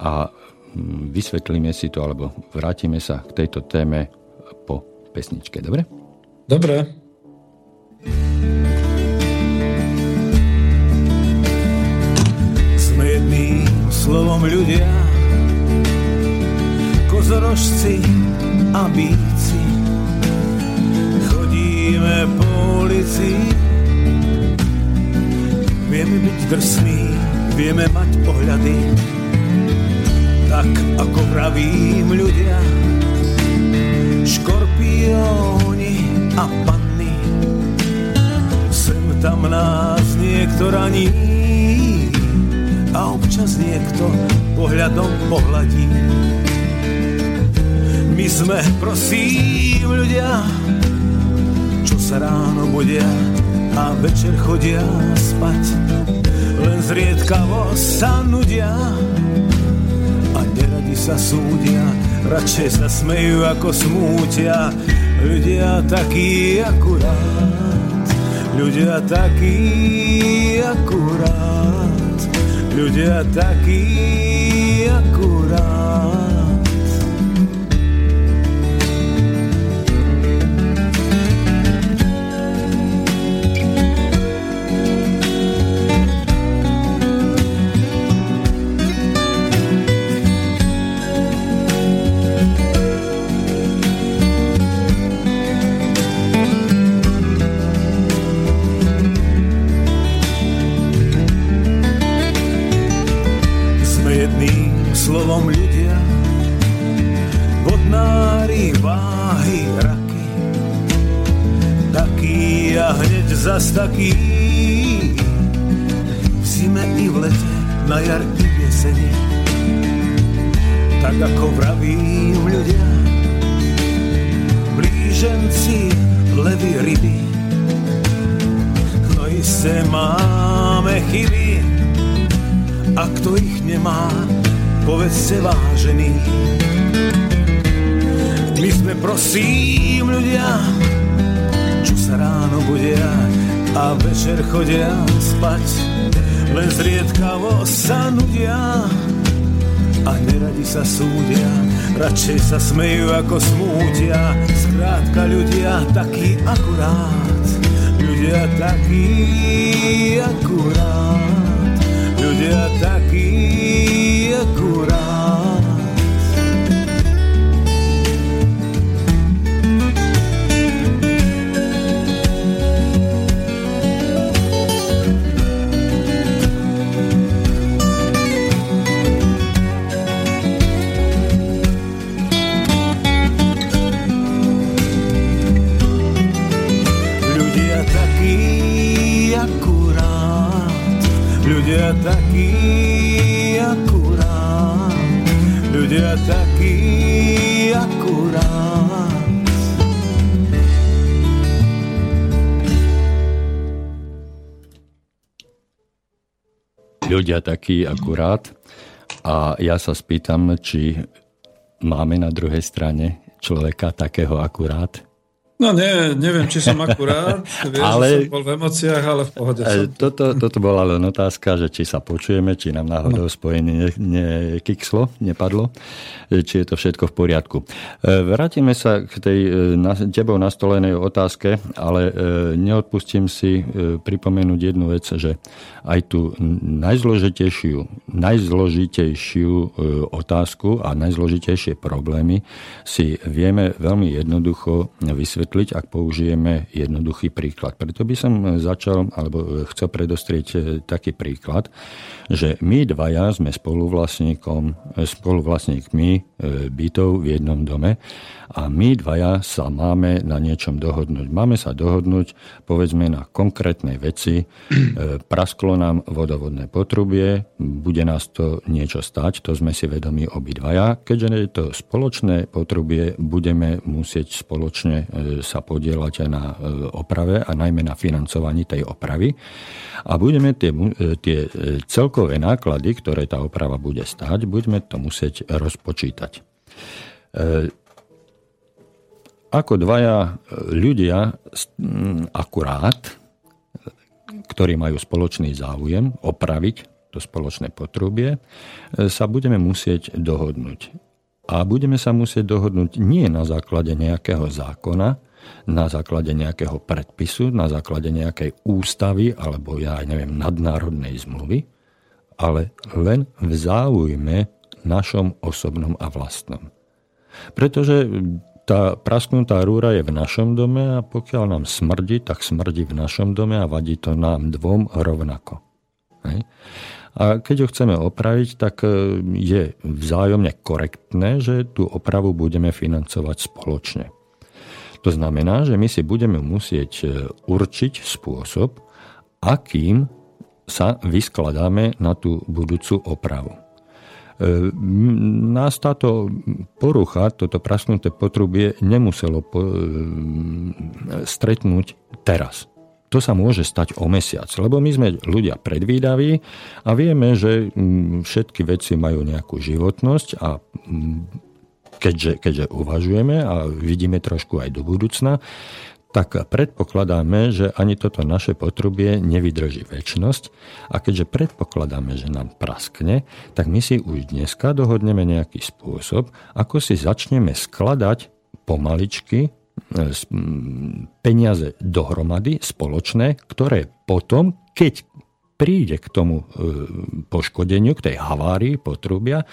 a mm, vysvetlíme si to, alebo vrátime sa k tejto téme po pesničke. Dobre? Dobre. Sme jedným slovom ľudia dorožci a bíci. Chodíme po ulici, vieme byť drsní, vieme mať pohľady, tak ako pravím ľudia, škorpióni a panny. Sem tam nás niekto raní a občas niekto pohľadom pohľadí. My sme, prosím, ľudia, čo sa ráno budia a večer chodia spať. Len zriedkavo sa nudia a neradi sa súdia, radšej sa smejú ako smútia. Ľudia takí akurát, ľudia takí akurát, ľudia takí akurát. Radšej sa ľudia takí akurát. Ľudia takí akurát. A ja sa spýtam, či máme na druhej strane človeka takého akurát, No nie, neviem, či som akurát, *laughs* vieš, ale, že som bol v emóciách, ale v pohode som. Toto, toto bola len otázka, že či sa počujeme, či nám náhodou no. spojenie nekikslo, ne, nepadlo, či je to všetko v poriadku. E, vrátime sa k tej e, na, tebou nastolenej otázke, ale e, neodpustím si pripomenúť jednu vec, že aj tú najzložitejšiu, najzložitejšiu otázku a najzložitejšie problémy si vieme veľmi jednoducho vysvetliť vysvetliť, ak použijeme jednoduchý príklad. Preto by som začal, alebo chcel predostrieť e, taký príklad, že my dvaja sme spoluvlastníkom, spoluvlastníkmi bytov v jednom dome a my dvaja sa máme na niečom dohodnúť. Máme sa dohodnúť, povedzme, na konkrétnej veci. Prasklo nám vodovodné potrubie, bude nás to niečo stať, to sme si vedomi obidvaja. Keďže je to spoločné potrubie, budeme musieť spoločne sa podielať aj na e, oprave a najmä na financovaní tej opravy. A budeme tie, e, tie e, celkové náklady, ktoré tá oprava bude stáť, budeme to musieť rozpočítať. Ako dvaja ľudia akurát, ktorí majú spoločný záujem opraviť to spoločné potrubie, sa budeme musieť dohodnúť a budeme sa musieť dohodnúť nie na základe nejakého zákona, na základe nejakého predpisu, na základe nejakej ústavy alebo ja neviem, nadnárodnej zmluvy, ale len v záujme našom osobnom a vlastnom. Pretože tá prasknutá rúra je v našom dome a pokiaľ nám smrdí, tak smrdí v našom dome a vadí to nám dvom rovnako. Hej. A keď ho chceme opraviť, tak e, je vzájomne korektné, že tú opravu budeme financovať spoločne. To znamená, že my si budeme musieť e, určiť spôsob, akým sa vyskladáme na tú budúcu opravu. E, nás táto porucha, toto prasnuté potrubie nemuselo po, e, stretnúť teraz. To sa môže stať o mesiac, lebo my sme ľudia predvídaví a vieme, že všetky veci majú nejakú životnosť a keďže, keďže uvažujeme a vidíme trošku aj do budúcna, tak predpokladáme, že ani toto naše potrubie nevydrží väčšnosť a keďže predpokladáme, že nám praskne, tak my si už dneska dohodneme nejaký spôsob, ako si začneme skladať pomaličky e, peniaze dohromady spoločné, ktoré potom, keď príde k tomu e, poškodeniu, k tej havárii potrubia,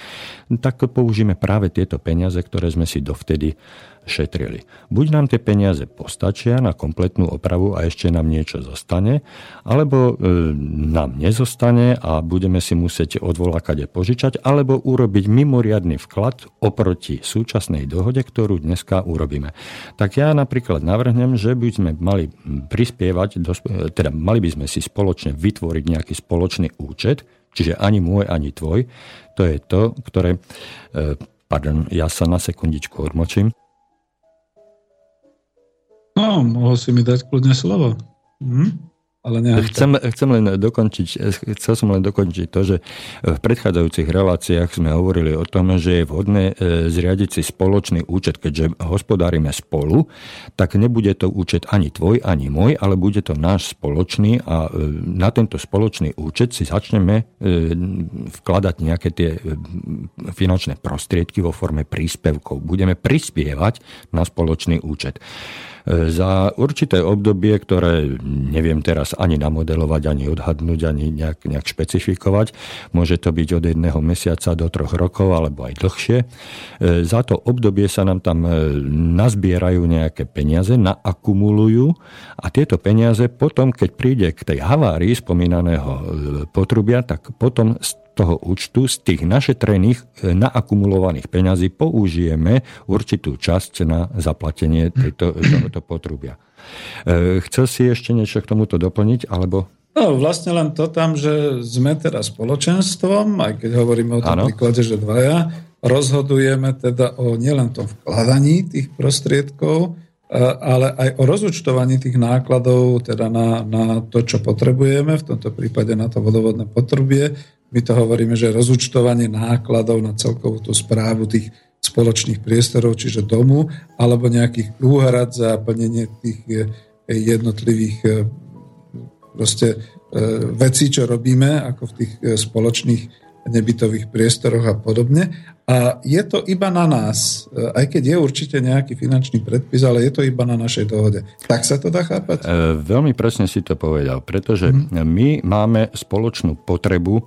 tak použijeme práve tieto peniaze, ktoré sme si dovtedy šetrili. Buď nám tie peniaze postačia na kompletnú opravu a ešte nám niečo zostane, alebo e, nám nezostane a budeme si musieť odvolakade požičať, alebo urobiť mimoriadný vklad oproti súčasnej dohode, ktorú dneska urobíme. Tak ja napríklad navrhnem, že by sme mali prispievať, do, teda mali by sme si spoločne vytvoriť nejaký spoločný účet, čiže ani môj, ani tvoj. To je to, ktoré... E, pardon, ja sa na sekundičku odmočím. No, mohol si mi dať kľudne slovo. Hm? Ale chcem, chcem len dokončiť, chcel som len dokončiť to, že v predchádzajúcich reláciách sme hovorili o tom, že je vhodné e, zriadiť si spoločný účet, keďže hospodárime spolu, tak nebude to účet ani tvoj, ani môj, ale bude to náš spoločný a e, na tento spoločný účet si začneme e, vkladať nejaké tie finančné prostriedky vo forme príspevkov. Budeme prispievať na spoločný účet. Za určité obdobie, ktoré neviem teraz ani namodelovať, ani odhadnúť, ani nejak, nejak špecifikovať, môže to byť od jedného mesiaca do troch rokov alebo aj dlhšie. E, za to obdobie sa nám tam e, nazbierajú nejaké peniaze, naakumulujú a tieto peniaze potom, keď príde k tej havárii spomínaného e, potrubia, tak potom toho účtu z tých našetrených e, naakumulovaných peňazí použijeme určitú časť na zaplatenie tejto, tohoto potrubia. E, chcel si ešte niečo k tomuto doplniť, alebo No, vlastne len to tam, že sme teraz spoločenstvom, aj keď hovoríme o tom ano. príklade, že dvaja, rozhodujeme teda o nielen tom vkladaní tých prostriedkov, e, ale aj o rozúčtovaní tých nákladov, teda na, na to, čo potrebujeme, v tomto prípade na to vodovodné potrubie, my to hovoríme, že rozúčtovanie nákladov na celkovú tú správu tých spoločných priestorov, čiže domu, alebo nejakých úhrad za plnenie tých eh, jednotlivých eh, proste eh, vecí, čo robíme, ako v tých spoločných nebytových priestoroch a podobne. A je to iba na nás, aj keď je určite nejaký finančný predpis, ale je to iba na našej dohode. Tak sa to dá chápať? E, veľmi presne si to povedal, pretože mm. my máme spoločnú potrebu e,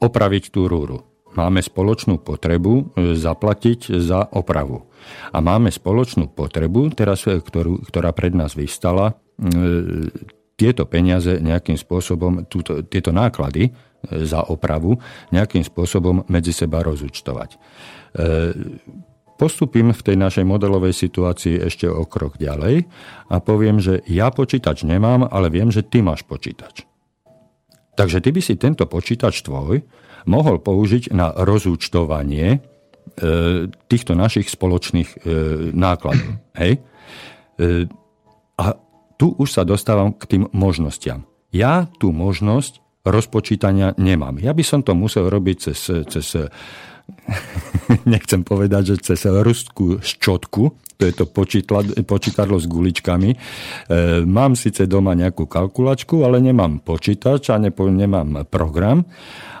opraviť tú rúru. Máme spoločnú potrebu zaplatiť za opravu. A máme spoločnú potrebu, teraz, ktorú, ktorá pred nás vystala, tieto peniaze nejakým spôsobom, túto, tieto náklady za opravu nejakým spôsobom medzi seba rozúčtovať. E, postupím v tej našej modelovej situácii ešte o krok ďalej a poviem, že ja počítač nemám, ale viem, že ty máš počítač. Takže ty by si tento počítač tvoj mohol použiť na rozúčtovanie e, týchto našich spoločných e, nákladov. *clears throat* Hej? A tu už sa dostávam k tým možnostiam. Ja tú možnosť rozpočítania nemám. Ja by som to musel robiť cez, cez *laughs* nechcem povedať, že cez rustku ščotku, to je to počítadlo s guličkami. E, mám síce doma nejakú kalkulačku, ale nemám počítač a nepo, nemám program.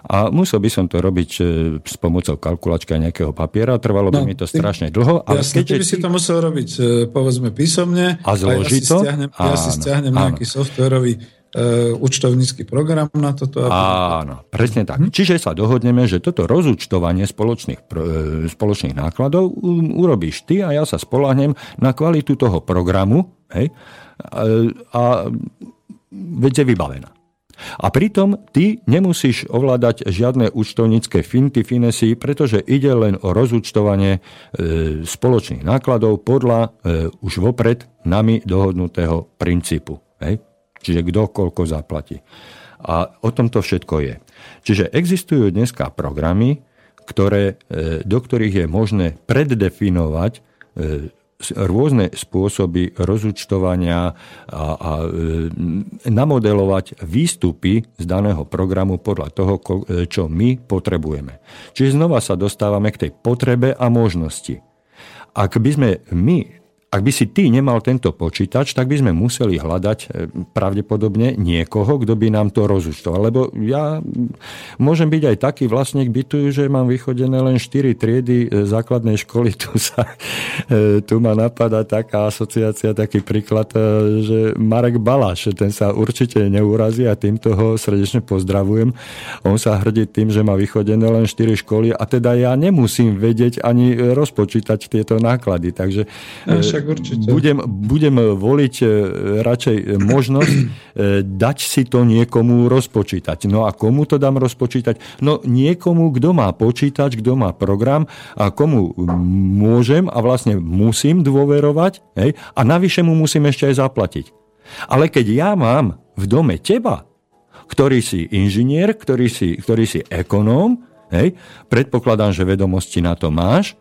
A musel by som to robiť e, s pomocou kalkulačka nejakého papiera. Trvalo by no, mi to strašne dlho. Ale jasne, keď by si to musel robiť, e, povedzme, písomne. A zložito? Ja si stiahnem, ja si stiahnem nejaký softwarový účtovnícky program na toto. Áno, presne tak. Hm? Čiže sa dohodneme, že toto rozúčtovanie spoločných, e, spoločných nákladov urobíš ty a ja sa spolahnem na kvalitu toho programu hej, a, a veď je vybavená. A pritom ty nemusíš ovládať žiadne účtovnícke finty, finesy, pretože ide len o rozúčtovanie e, spoločných nákladov podľa e, už vopred nami dohodnutého princípu. Hej? Čiže kto koľko zaplatí. A o tom to všetko je. Čiže existujú dneska programy, ktoré, e, do ktorých je možné preddefinovať e, rôzne spôsoby rozúčtovania a, a e, namodelovať výstupy z daného programu podľa toho, čo my potrebujeme. Čiže znova sa dostávame k tej potrebe a možnosti. Ak by sme my ak by si ty nemal tento počítač, tak by sme museli hľadať e, pravdepodobne niekoho, kto by nám to rozúčtoval. Lebo ja môžem byť aj taký vlastník bytu, že mám vychodené len 4 triedy e, základnej školy. Tu, sa, e, tu ma napadá taká asociácia, taký príklad, že Marek Baláš, ten sa určite neurazí a týmto ho srdečne pozdravujem. On sa hrdí tým, že má vychodené len 4 školy a teda ja nemusím vedieť ani rozpočítať tieto náklady. Takže no, však určite. Budem, budem voliť e, radšej možnosť e, dať si to niekomu rozpočítať. No a komu to dám rozpočítať? No niekomu, kto má počítač, kto má program a komu môžem a vlastne musím dôverovať hej, a navyše mu musím ešte aj zaplatiť. Ale keď ja mám v dome teba, ktorý si inžinier, ktorý si, ktorý si ekonóm, hej, predpokladám, že vedomosti na to máš,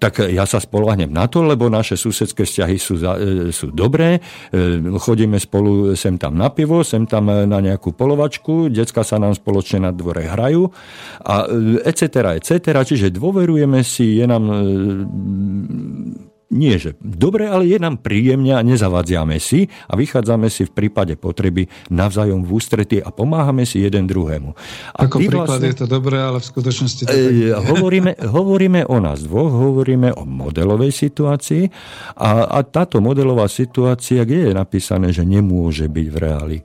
tak ja sa spolahnem na to, lebo naše susedské vzťahy sú, e, sú dobré, e, chodíme spolu sem tam na pivo, sem tam na nejakú polovačku, decka sa nám spoločne na dvore hrajú a etc. etc. Čiže dôverujeme si, je nám nie že dobre, ale je nám príjemne a nezavadziame si a vychádzame si v prípade potreby navzájom v ústrety a pomáhame si jeden druhému. A Ako príklad vlastne, je to dobré, ale v skutočnosti to e, hovoríme, *laughs* hovoríme o nás dvoch, hovoríme o modelovej situácii a, a táto modelová situácia, kde je napísané, že nemôže byť v reáli?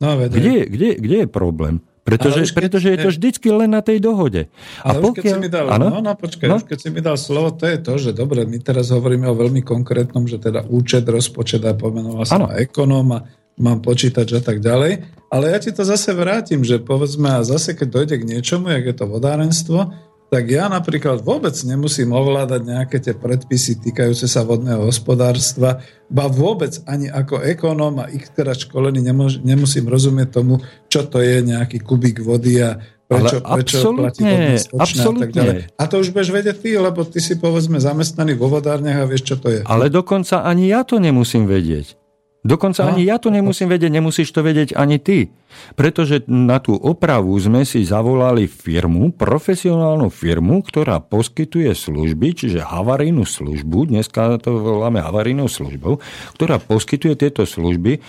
No, kde, kde, kde je problém? Pretože, keď, pretože je to vždycky len na tej dohode. A ale pokiaľ, keď si mi dal, ano? no, no, počkaj, no? keď si mi dal slovo, to je to, že dobre, my teraz hovoríme o veľmi konkrétnom, že teda účet, rozpočet a pomenoval sa ekonóm a mám počítač a tak ďalej. Ale ja ti to zase vrátim, že povedzme, a zase keď dojde k niečomu, jak je to vodárenstvo, tak ja napríklad vôbec nemusím ovládať nejaké tie predpisy týkajúce sa vodného hospodárstva, ba vôbec ani ako ekonóm a ich teraz školený nemusím rozumieť tomu, čo to je nejaký kubík vody a prečo, Ale prečo platí a tak ďalej. A to už budeš vedieť ty, lebo ty si povedzme zamestnaný vo vodárniach a vieš, čo to je. Ale dokonca ani ja to nemusím vedieť. Dokonca no. ani ja to nemusím vedieť, nemusíš to vedieť ani ty. Pretože na tú opravu sme si zavolali firmu, profesionálnu firmu, ktorá poskytuje služby, čiže havarijnú službu, dneska to voláme havarijnou službou, ktorá poskytuje tieto služby. E,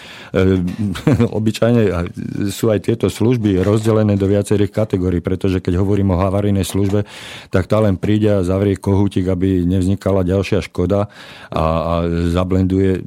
*laughs* obyčajne sú aj tieto služby rozdelené do viacerých kategórií, pretože keď hovorím o havarijnej službe, tak tá len príde a zavrie kohútik, aby nevznikala ďalšia škoda a, a zablenduje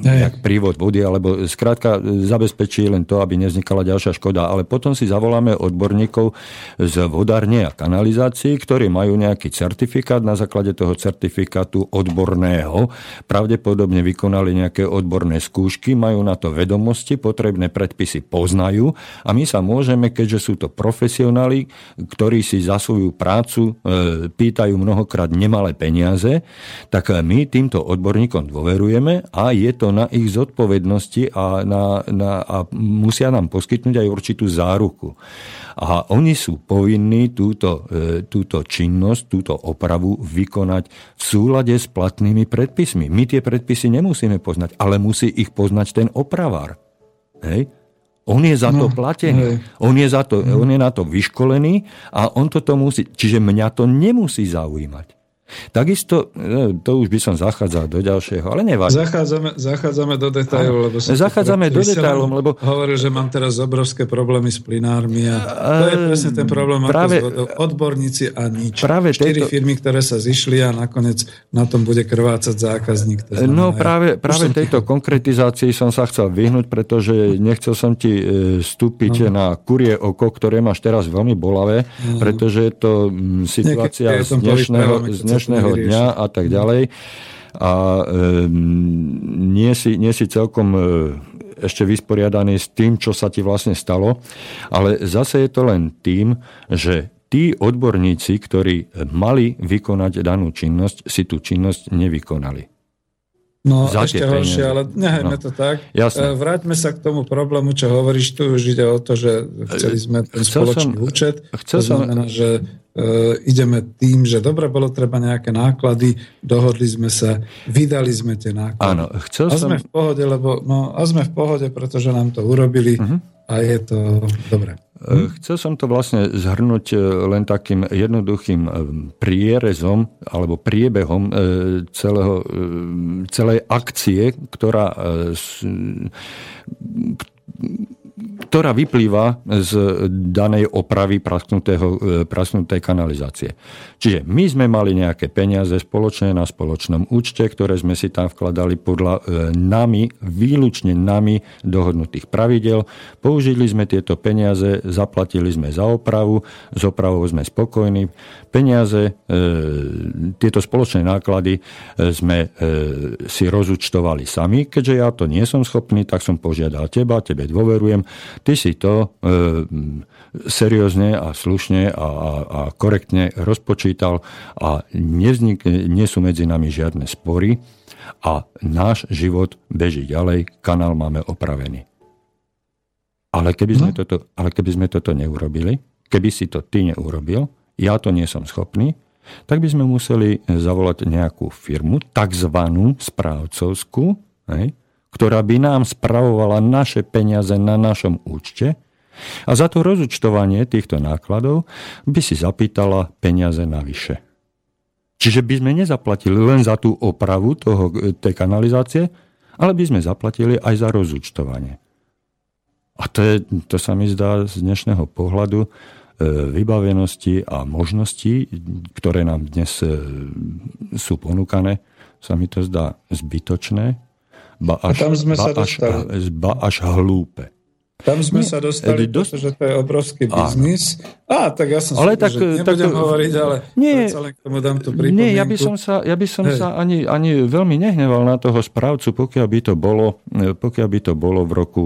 nejak prívod vody, alebo skrátka zabezpečí len to, aby nevznikala ďalšia škoda. Ale potom si zavoláme odborníkov z vodárne a kanalizácií, ktorí majú nejaký certifikát. Na základe toho certifikátu odborného pravdepodobne vykonali nejaké odborné skúšky, majú na to vedomosti, potrebné predpisy poznajú a my sa môžeme, keďže sú to profesionáli, ktorí si za svoju prácu e, pýtajú mnohokrát nemalé peniaze, tak my týmto odborníkom dôverujeme a je to na ich zodpovednosti a, na, na, a musia nám poskytnúť aj určitú záruku. A oni sú povinní túto, e, túto činnosť, túto opravu vykonať v súlade s platnými predpismi. My tie predpisy nemusíme poznať, ale musí ich poznať ten opravár. Hej? On je za to no, platený. On je, za to, on je na to vyškolený a on toto musí. Čiže mňa to nemusí zaujímať. Takisto, e, to už by som zachádzal do ďalšieho, ale nevadí. Zachádzame, zachádzame do detailov, lebo som Zachádzame do detailov, lebo... Hovoril, že mám teraz obrovské problémy s plinármi a to je presne ten problém práve, ako odborníci a nič. Práve Štyri tejto... firmy, ktoré sa zišli a nakoniec na tom bude krvácať zákazník. To znamená, no práve, práve tejto konkretizácii som sa chcel vyhnúť, pretože nechcel som ti e, vstúpiť no. na kurie oko, ktoré máš teraz veľmi bolavé, no. pretože je to situácia z dnešného, z dnešného dňa a tak ďalej. A e, nie, si, nie si celkom e, ešte vysporiadaný s tým, čo sa ti vlastne stalo, ale zase je to len tým, že tí odborníci, ktorí mali vykonať danú činnosť, si tú činnosť nevykonali. No Za ešte horšie, ale nehajme no. to tak. Jasne. Vráťme sa k tomu problému, čo hovoríš. Tu už ide o to, že chceli sme ten chcel spoločný som, účet. Chcel to znamená, som... že ideme tým, že dobre, bolo treba nejaké náklady, dohodli sme sa, vydali sme tie náklady. Áno, chcel a sme v pohode, lebo, no, a sme v pohode, pretože nám to urobili uh-huh. a je to dobre. Hm? Chcel som to vlastne zhrnúť e, len takým jednoduchým e, prierezom alebo priebehom celého, celej akcie, ktorá ktorá vyplýva z danej opravy prasknutej kanalizácie. Čiže my sme mali nejaké peniaze spoločné na spoločnom účte, ktoré sme si tam vkladali podľa e, nami, výlučne nami dohodnutých pravidel. Použili sme tieto peniaze, zaplatili sme za opravu, s opravou sme spokojní. Peniaze, e, tieto spoločné náklady e, sme si rozúčtovali sami. Keďže ja to nie som schopný, tak som požiadal teba, tebe dôverujem. Ty si to seriózne a slušne a, a, a korektne rozpočítal a nevznik, nie sú medzi nami žiadne spory a náš život beží ďalej, kanál máme opravený. Ale keby, sme no. toto, ale keby sme toto neurobili, keby si to ty neurobil, ja to nie som schopný, tak by sme museli zavolať nejakú firmu, takzvanú správcovskú, hej, ktorá by nám spravovala naše peniaze na našom účte a za to rozúčtovanie týchto nákladov by si zapýtala peniaze navyše. Čiže by sme nezaplatili len za tú opravu toho, tej kanalizácie, ale by sme zaplatili aj za rozúčtovanie. A to, je, to sa mi zdá z dnešného pohľadu e, vybavenosti a možností, ktoré nám dnes e, sú ponúkané, sa mi to zdá zbytočné, ba až, tam sme ba, sa až, ba až hlúpe. Tam sme Nie, sa dostali, dosť... pretože to je obrovský biznis. Á, tak ja som ale si tak, že nebudem tak, hovoriť, ale nie, len k tomu dám tú pripomienku. Nie, ja by som sa, ja by som sa ani, ani veľmi nehneval na toho správcu, pokiaľ by to bolo, e, pokiaľ by to bolo v roku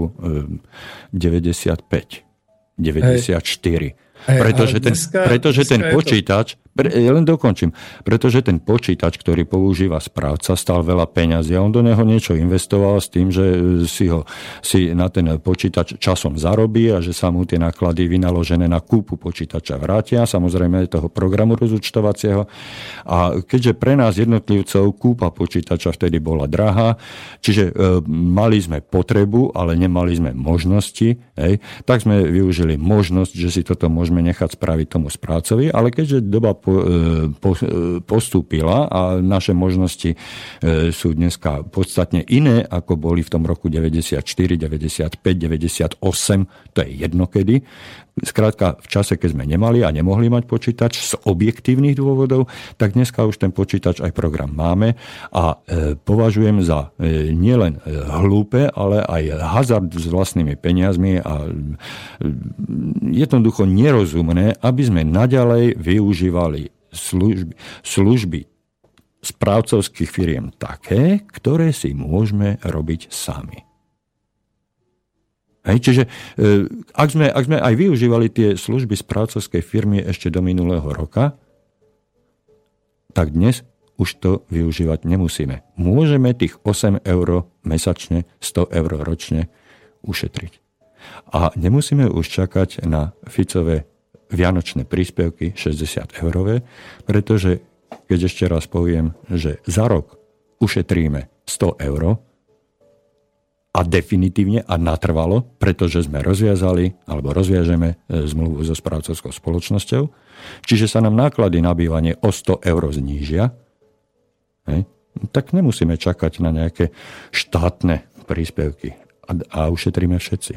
95, e, 94. Hej, pretože ten, dneska, pretože dneska ten počítač, pre, ja len dokončím, pretože ten počítač, ktorý používa správca, stal veľa peňazí a on do neho niečo investoval s tým, že si ho si na ten počítač časom zarobí a že sa mu tie náklady vynaložené na kúpu počítača vrátia, samozrejme toho programu rozúčtovacieho. A keďže pre nás jednotlivcov kúpa počítača vtedy bola drahá, čiže e, mali sme potrebu, ale nemali sme možnosti, hej, tak sme využili možnosť, že si toto môžeme môžeme nechať spraviť tomu správcovi, ale keďže doba po, e, po, e, postúpila a naše možnosti e, sú dneska podstatne iné, ako boli v tom roku 94, 95, 98, to je jedno kedy, Skrátka, v čase, keď sme nemali a nemohli mať počítač z objektívnych dôvodov, tak dneska už ten počítač aj program máme a e, považujem za e, nielen e, hlúpe, ale aj hazard s vlastnými peniazmi a e, jednoducho nerozumné, aby sme naďalej využívali služby, služby správcovských firiem také, ktoré si môžeme robiť sami. Hej, čiže e, ak sme, ak sme aj využívali tie služby správcovskej firmy ešte do minulého roka, tak dnes už to využívať nemusíme. Môžeme tých 8 eur mesačne, 100 eur ročne ušetriť. A nemusíme už čakať na Ficové vianočné príspevky 60 eurové, pretože keď ešte raz poviem, že za rok ušetríme 100 eur, a definitívne a natrvalo, pretože sme rozviazali alebo rozviažeme e, zmluvu so správcovskou spoločnosťou. Čiže sa nám náklady na bývanie o 100 eur znížia. Hej. Tak nemusíme čakať na nejaké štátne príspevky. A, a ušetríme všetci.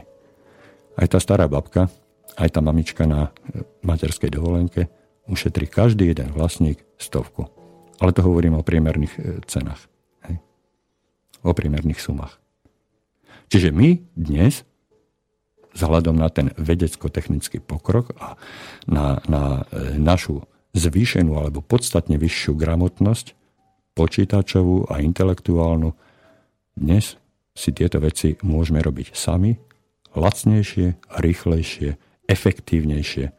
Aj tá stará babka, aj tá mamička na e, materskej dovolenke ušetrí každý jeden vlastník stovku. Ale to hovorím o priemerných e, cenách. Hej. O priemerných sumách. Čiže my dnes, vzhľadom na ten vedecko-technický pokrok a na, na e, našu zvýšenú alebo podstatne vyššiu gramotnosť, počítačovú a intelektuálnu, dnes si tieto veci môžeme robiť sami, lacnejšie, rýchlejšie, efektívnejšie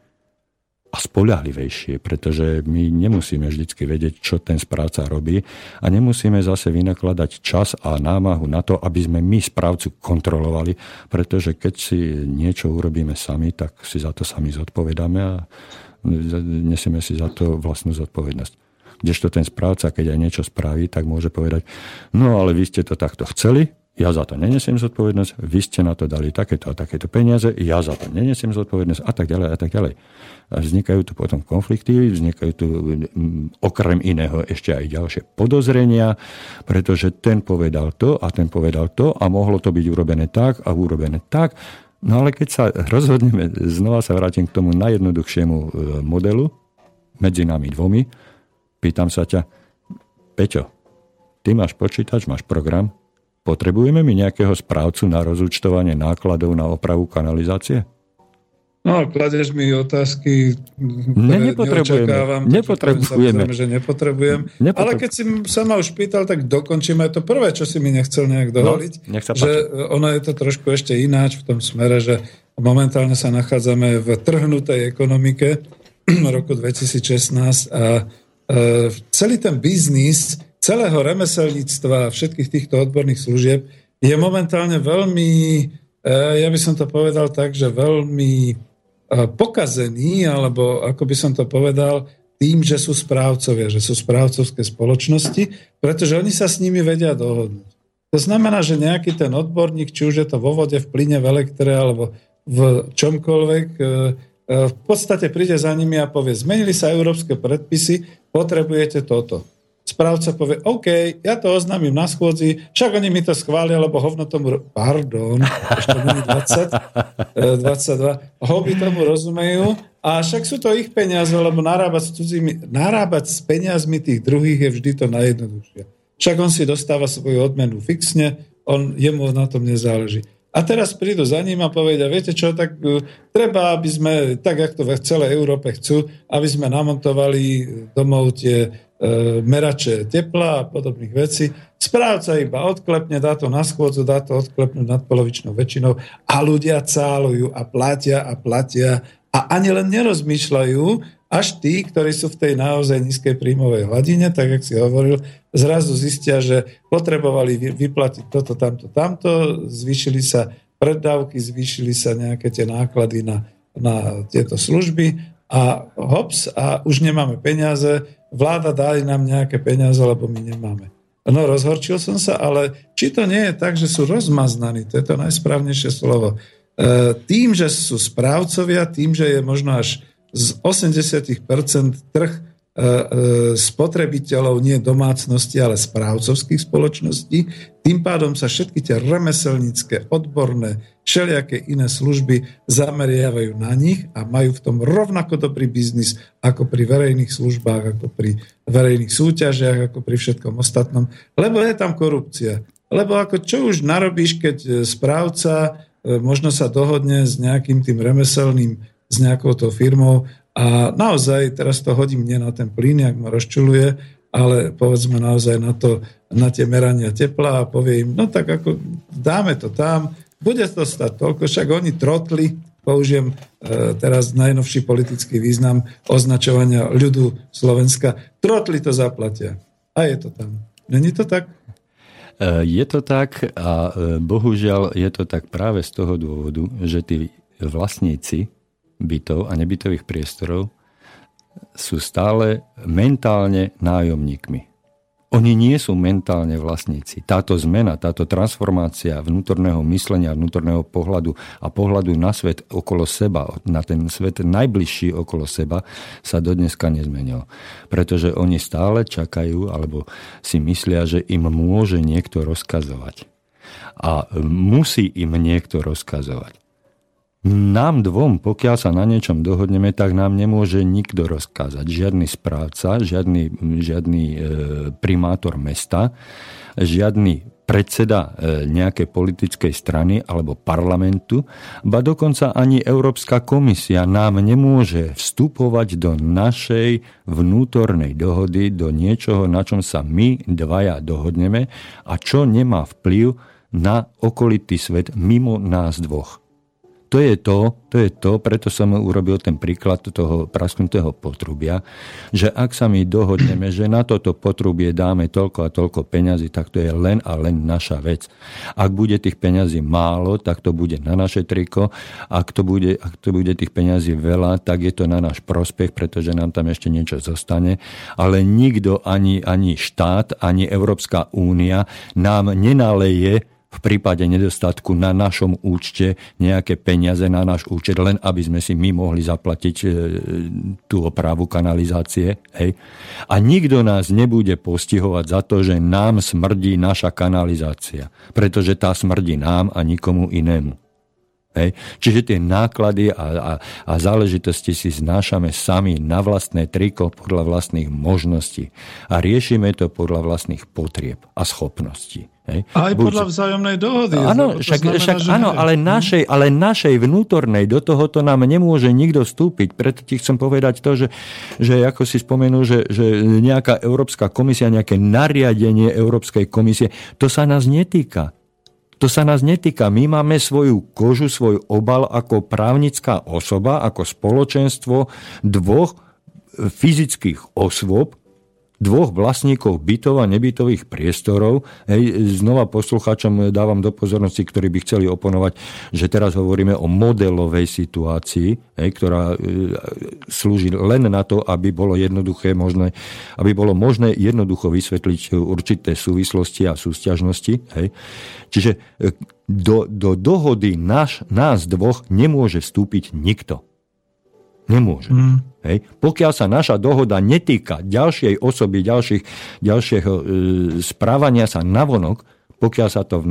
a spolahlivejšie, pretože my nemusíme vždy vedieť, čo ten správca robí a nemusíme zase vynakladať čas a námahu na to, aby sme my správcu kontrolovali, pretože keď si niečo urobíme sami, tak si za to sami zodpovedáme a nesieme si za to vlastnú zodpovednosť. Kdežto ten správca, keď aj niečo spraví, tak môže povedať, no ale vy ste to takto chceli, ja za to nenesiem zodpovednosť, vy ste na to dali takéto a takéto peniaze, ja za to nenesiem zodpovednosť a tak ďalej a tak ďalej. A vznikajú tu potom konflikty, vznikajú tu mm, okrem iného ešte aj ďalšie podozrenia, pretože ten povedal to a ten povedal to a mohlo to byť urobené tak a urobené tak. No ale keď sa rozhodneme, znova sa vrátim k tomu najjednoduchšiemu e, modelu medzi nami dvomi, pýtam sa ťa, Peťo, ty máš počítač, máš program, Potrebujeme my nejakého správcu na rozúčtovanie nákladov na opravu kanalizácie? No, kladeš mi otázky, ne, nepotrebujeme. Nepotrebujeme. že nepotrebujem. Nepotrebujem. Ale keď si sa ma už pýtal, tak dokončíme to prvé, čo si mi nechcel nejak no, dovoliť. No, nech sa že ono je to trošku ešte ináč v tom smere, že momentálne sa nachádzame v trhnutej ekonomike *clears throat* roku 2016 a e, celý ten biznis celého remeselníctva a všetkých týchto odborných služieb je momentálne veľmi, e, ja by som to povedal tak, že veľmi e, pokazený, alebo ako by som to povedal, tým, že sú správcovia, že sú správcovské spoločnosti, pretože oni sa s nimi vedia dohodnúť. To znamená, že nejaký ten odborník, či už je to vo vode, v plyne, v elektre alebo v čomkoľvek, e, v podstate príde za nimi a povie, zmenili sa európske predpisy, potrebujete toto správca povie, OK, ja to oznámim na schôdzi, však oni mi to schvália, lebo hovno tomu, pardon, ešte není 20, 22, hovy tomu rozumejú a však sú to ich peniaze, lebo narábať s, cudzími, narábať s peniazmi tých druhých je vždy to najjednoduchšie. Však on si dostáva svoju odmenu fixne, on, jemu na tom nezáleží. A teraz prídu za ním a povedia, viete čo, tak uh, treba, aby sme, tak ako to v celej Európe chcú, aby sme namontovali domov tie E, merače tepla a podobných vecí. Správca iba odklepne, dá to na schôdzu, dá to odklepnúť nad polovičnou väčšinou a ľudia cálujú a platia a platia a ani len nerozmýšľajú, až tí, ktorí sú v tej naozaj nízkej príjmovej hladine, tak jak si hovoril, zrazu zistia, že potrebovali vyplatiť toto, tamto, tamto, zvýšili sa predávky, zvýšili sa nejaké tie náklady na, na tieto služby a hops, a už nemáme peniaze, vláda dali nám nejaké peniaze, lebo my nemáme. No, rozhorčil som sa, ale či to nie je tak, že sú rozmaznaní, to je to najsprávnejšie slovo. E, tým, že sú správcovia, tým, že je možno až z 80% trh E, e, spotrebiteľov, nie domácnosti, ale správcovských spoločností. Tým pádom sa všetky tie remeselnícke, odborné, všelijaké iné služby zameriavajú na nich a majú v tom rovnako dobrý biznis ako pri verejných službách, ako pri verejných súťažiach, ako pri všetkom ostatnom, lebo je tam korupcia. Lebo ako čo už narobíš, keď správca e, možno sa dohodne s nejakým tým remeselným, s nejakou tou firmou a naozaj, teraz to hodím nie na ten plyn, ak ma rozčuluje, ale povedzme naozaj na, to, na tie merania tepla a povie im, no tak ako dáme to tam, bude to stať toľko, však oni trotli, použijem e, teraz najnovší politický význam označovania ľudu Slovenska, trotli to zaplatia. A je to tam. Není to tak? E, je to tak a e, bohužiaľ je to tak práve z toho dôvodu, že tí vlastníci bytov a nebytových priestorov sú stále mentálne nájomníkmi. Oni nie sú mentálne vlastníci. Táto zmena, táto transformácia vnútorného myslenia, vnútorného pohľadu a pohľadu na svet okolo seba, na ten svet najbližší okolo seba, sa do dneska nezmenil. Pretože oni stále čakajú, alebo si myslia, že im môže niekto rozkazovať. A musí im niekto rozkazovať. Nám dvom, pokiaľ sa na niečom dohodneme, tak nám nemôže nikto rozkázať. Žiadny správca, žiadny, žiadny e, primátor mesta, žiadny predseda e, nejakej politickej strany alebo parlamentu, ba dokonca ani Európska komisia nám nemôže vstupovať do našej vnútornej dohody, do niečoho, na čom sa my dvaja dohodneme a čo nemá vplyv na okolitý svet mimo nás dvoch to je to, to je to, preto som urobil ten príklad toho prasknutého potrubia, že ak sa my dohodneme, že na toto potrubie dáme toľko a toľko peňazí, tak to je len a len naša vec. Ak bude tých peňazí málo, tak to bude na naše triko. Ak to bude, ak to bude tých peňazí veľa, tak je to na náš prospech, pretože nám tam ešte niečo zostane. Ale nikto, ani, ani štát, ani Európska únia nám nenaleje v prípade nedostatku na našom účte nejaké peniaze na náš účet, len aby sme si my mohli zaplatiť e, tú opravu kanalizácie. Hej. A nikto nás nebude postihovať za to, že nám smrdí naša kanalizácia, pretože tá smrdí nám a nikomu inému. Hej. Čiže tie náklady a, a, a záležitosti si znášame sami na vlastné triko podľa vlastných možností a riešime to podľa vlastných potrieb a schopností. Hej. Aj Buď, podľa vzájomnej dohody. Áno, však, znamená, však áno, ale našej, ale našej vnútornej do tohoto nám nemôže nikto vstúpiť. Preto ti chcem povedať to, že, že ako si spomenul, že, že nejaká Európska komisia, nejaké nariadenie Európskej komisie, to sa nás netýka. To sa nás netýka. My máme svoju kožu, svoj obal ako právnická osoba, ako spoločenstvo dvoch fyzických osôb, dvoch vlastníkov bytov a nebytových priestorov. Hej, znova poslucháčom dávam do pozornosti, ktorí by chceli oponovať, že teraz hovoríme o modelovej situácii, hej, ktorá e, slúži len na to, aby bolo jednoduché možné, aby bolo možné jednoducho vysvetliť určité súvislosti a sústiažnosti. Hej. Čiže e, do, do dohody náš, nás dvoch nemôže vstúpiť nikto. Nemôže. Mm. Hej. Pokiaľ sa naša dohoda netýka ďalšej osoby, ďalších, ďalšieho e, správania sa navonok, pokiaľ sa to e,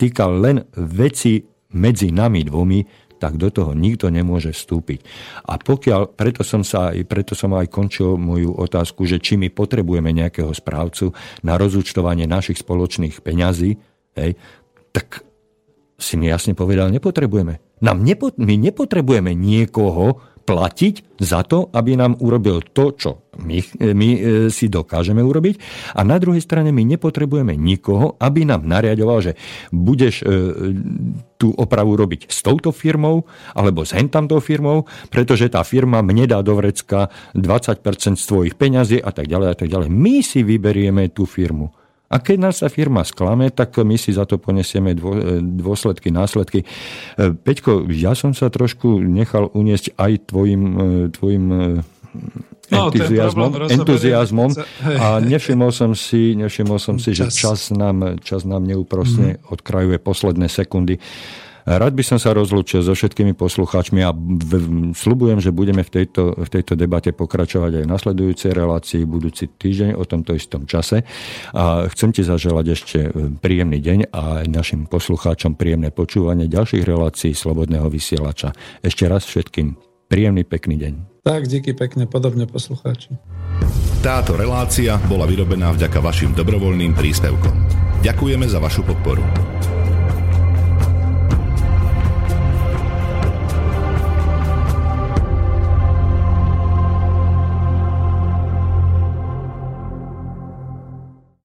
týka len veci medzi nami dvomi, tak do toho nikto nemôže vstúpiť. A pokiaľ, preto som sa preto som aj končil moju otázku, že či my potrebujeme nejakého správcu na rozúčtovanie našich spoločných peňazí, hej, tak si mi jasne povedal, nepotrebujeme. Nám nepo, my nepotrebujeme niekoho platiť za to, aby nám urobil to, čo my, my e, si dokážeme urobiť. A na druhej strane my nepotrebujeme nikoho, aby nám nariadoval, že budeš e, tú opravu robiť s touto firmou alebo s hentamtou firmou, pretože tá firma mne dá do vrecka 20% z tvojich peňazí a tak ďalej a tak ďalej. My si vyberieme tú firmu. A keď nás sa firma sklame, tak my si za to ponesieme dôsledky, následky. E, Peťko, ja som sa trošku nechal uniesť aj tvojim, e, tvojim e, no, entuziasmom, entuziasmom a nevšimol som si, nevšimol som si že čas nám, čas nám neúprostne mm. odkrajuje posledné sekundy. Rád by som sa rozlúčil so všetkými poslucháčmi a slubujem, že budeme v tejto, v tejto debate pokračovať aj v nasledujúcej relácii budúci týždeň o tomto istom čase. A chcem ti zaželať ešte e, príjemný deň a našim poslucháčom príjemné počúvanie ďalších relácií Slobodného vysielača. Ešte raz všetkým príjemný, pekný deň. Tak, díky pekne, podobne poslucháči. Táto relácia bola vyrobená vďaka vašim dobrovoľným príspevkom. Ďakujeme za vašu podporu.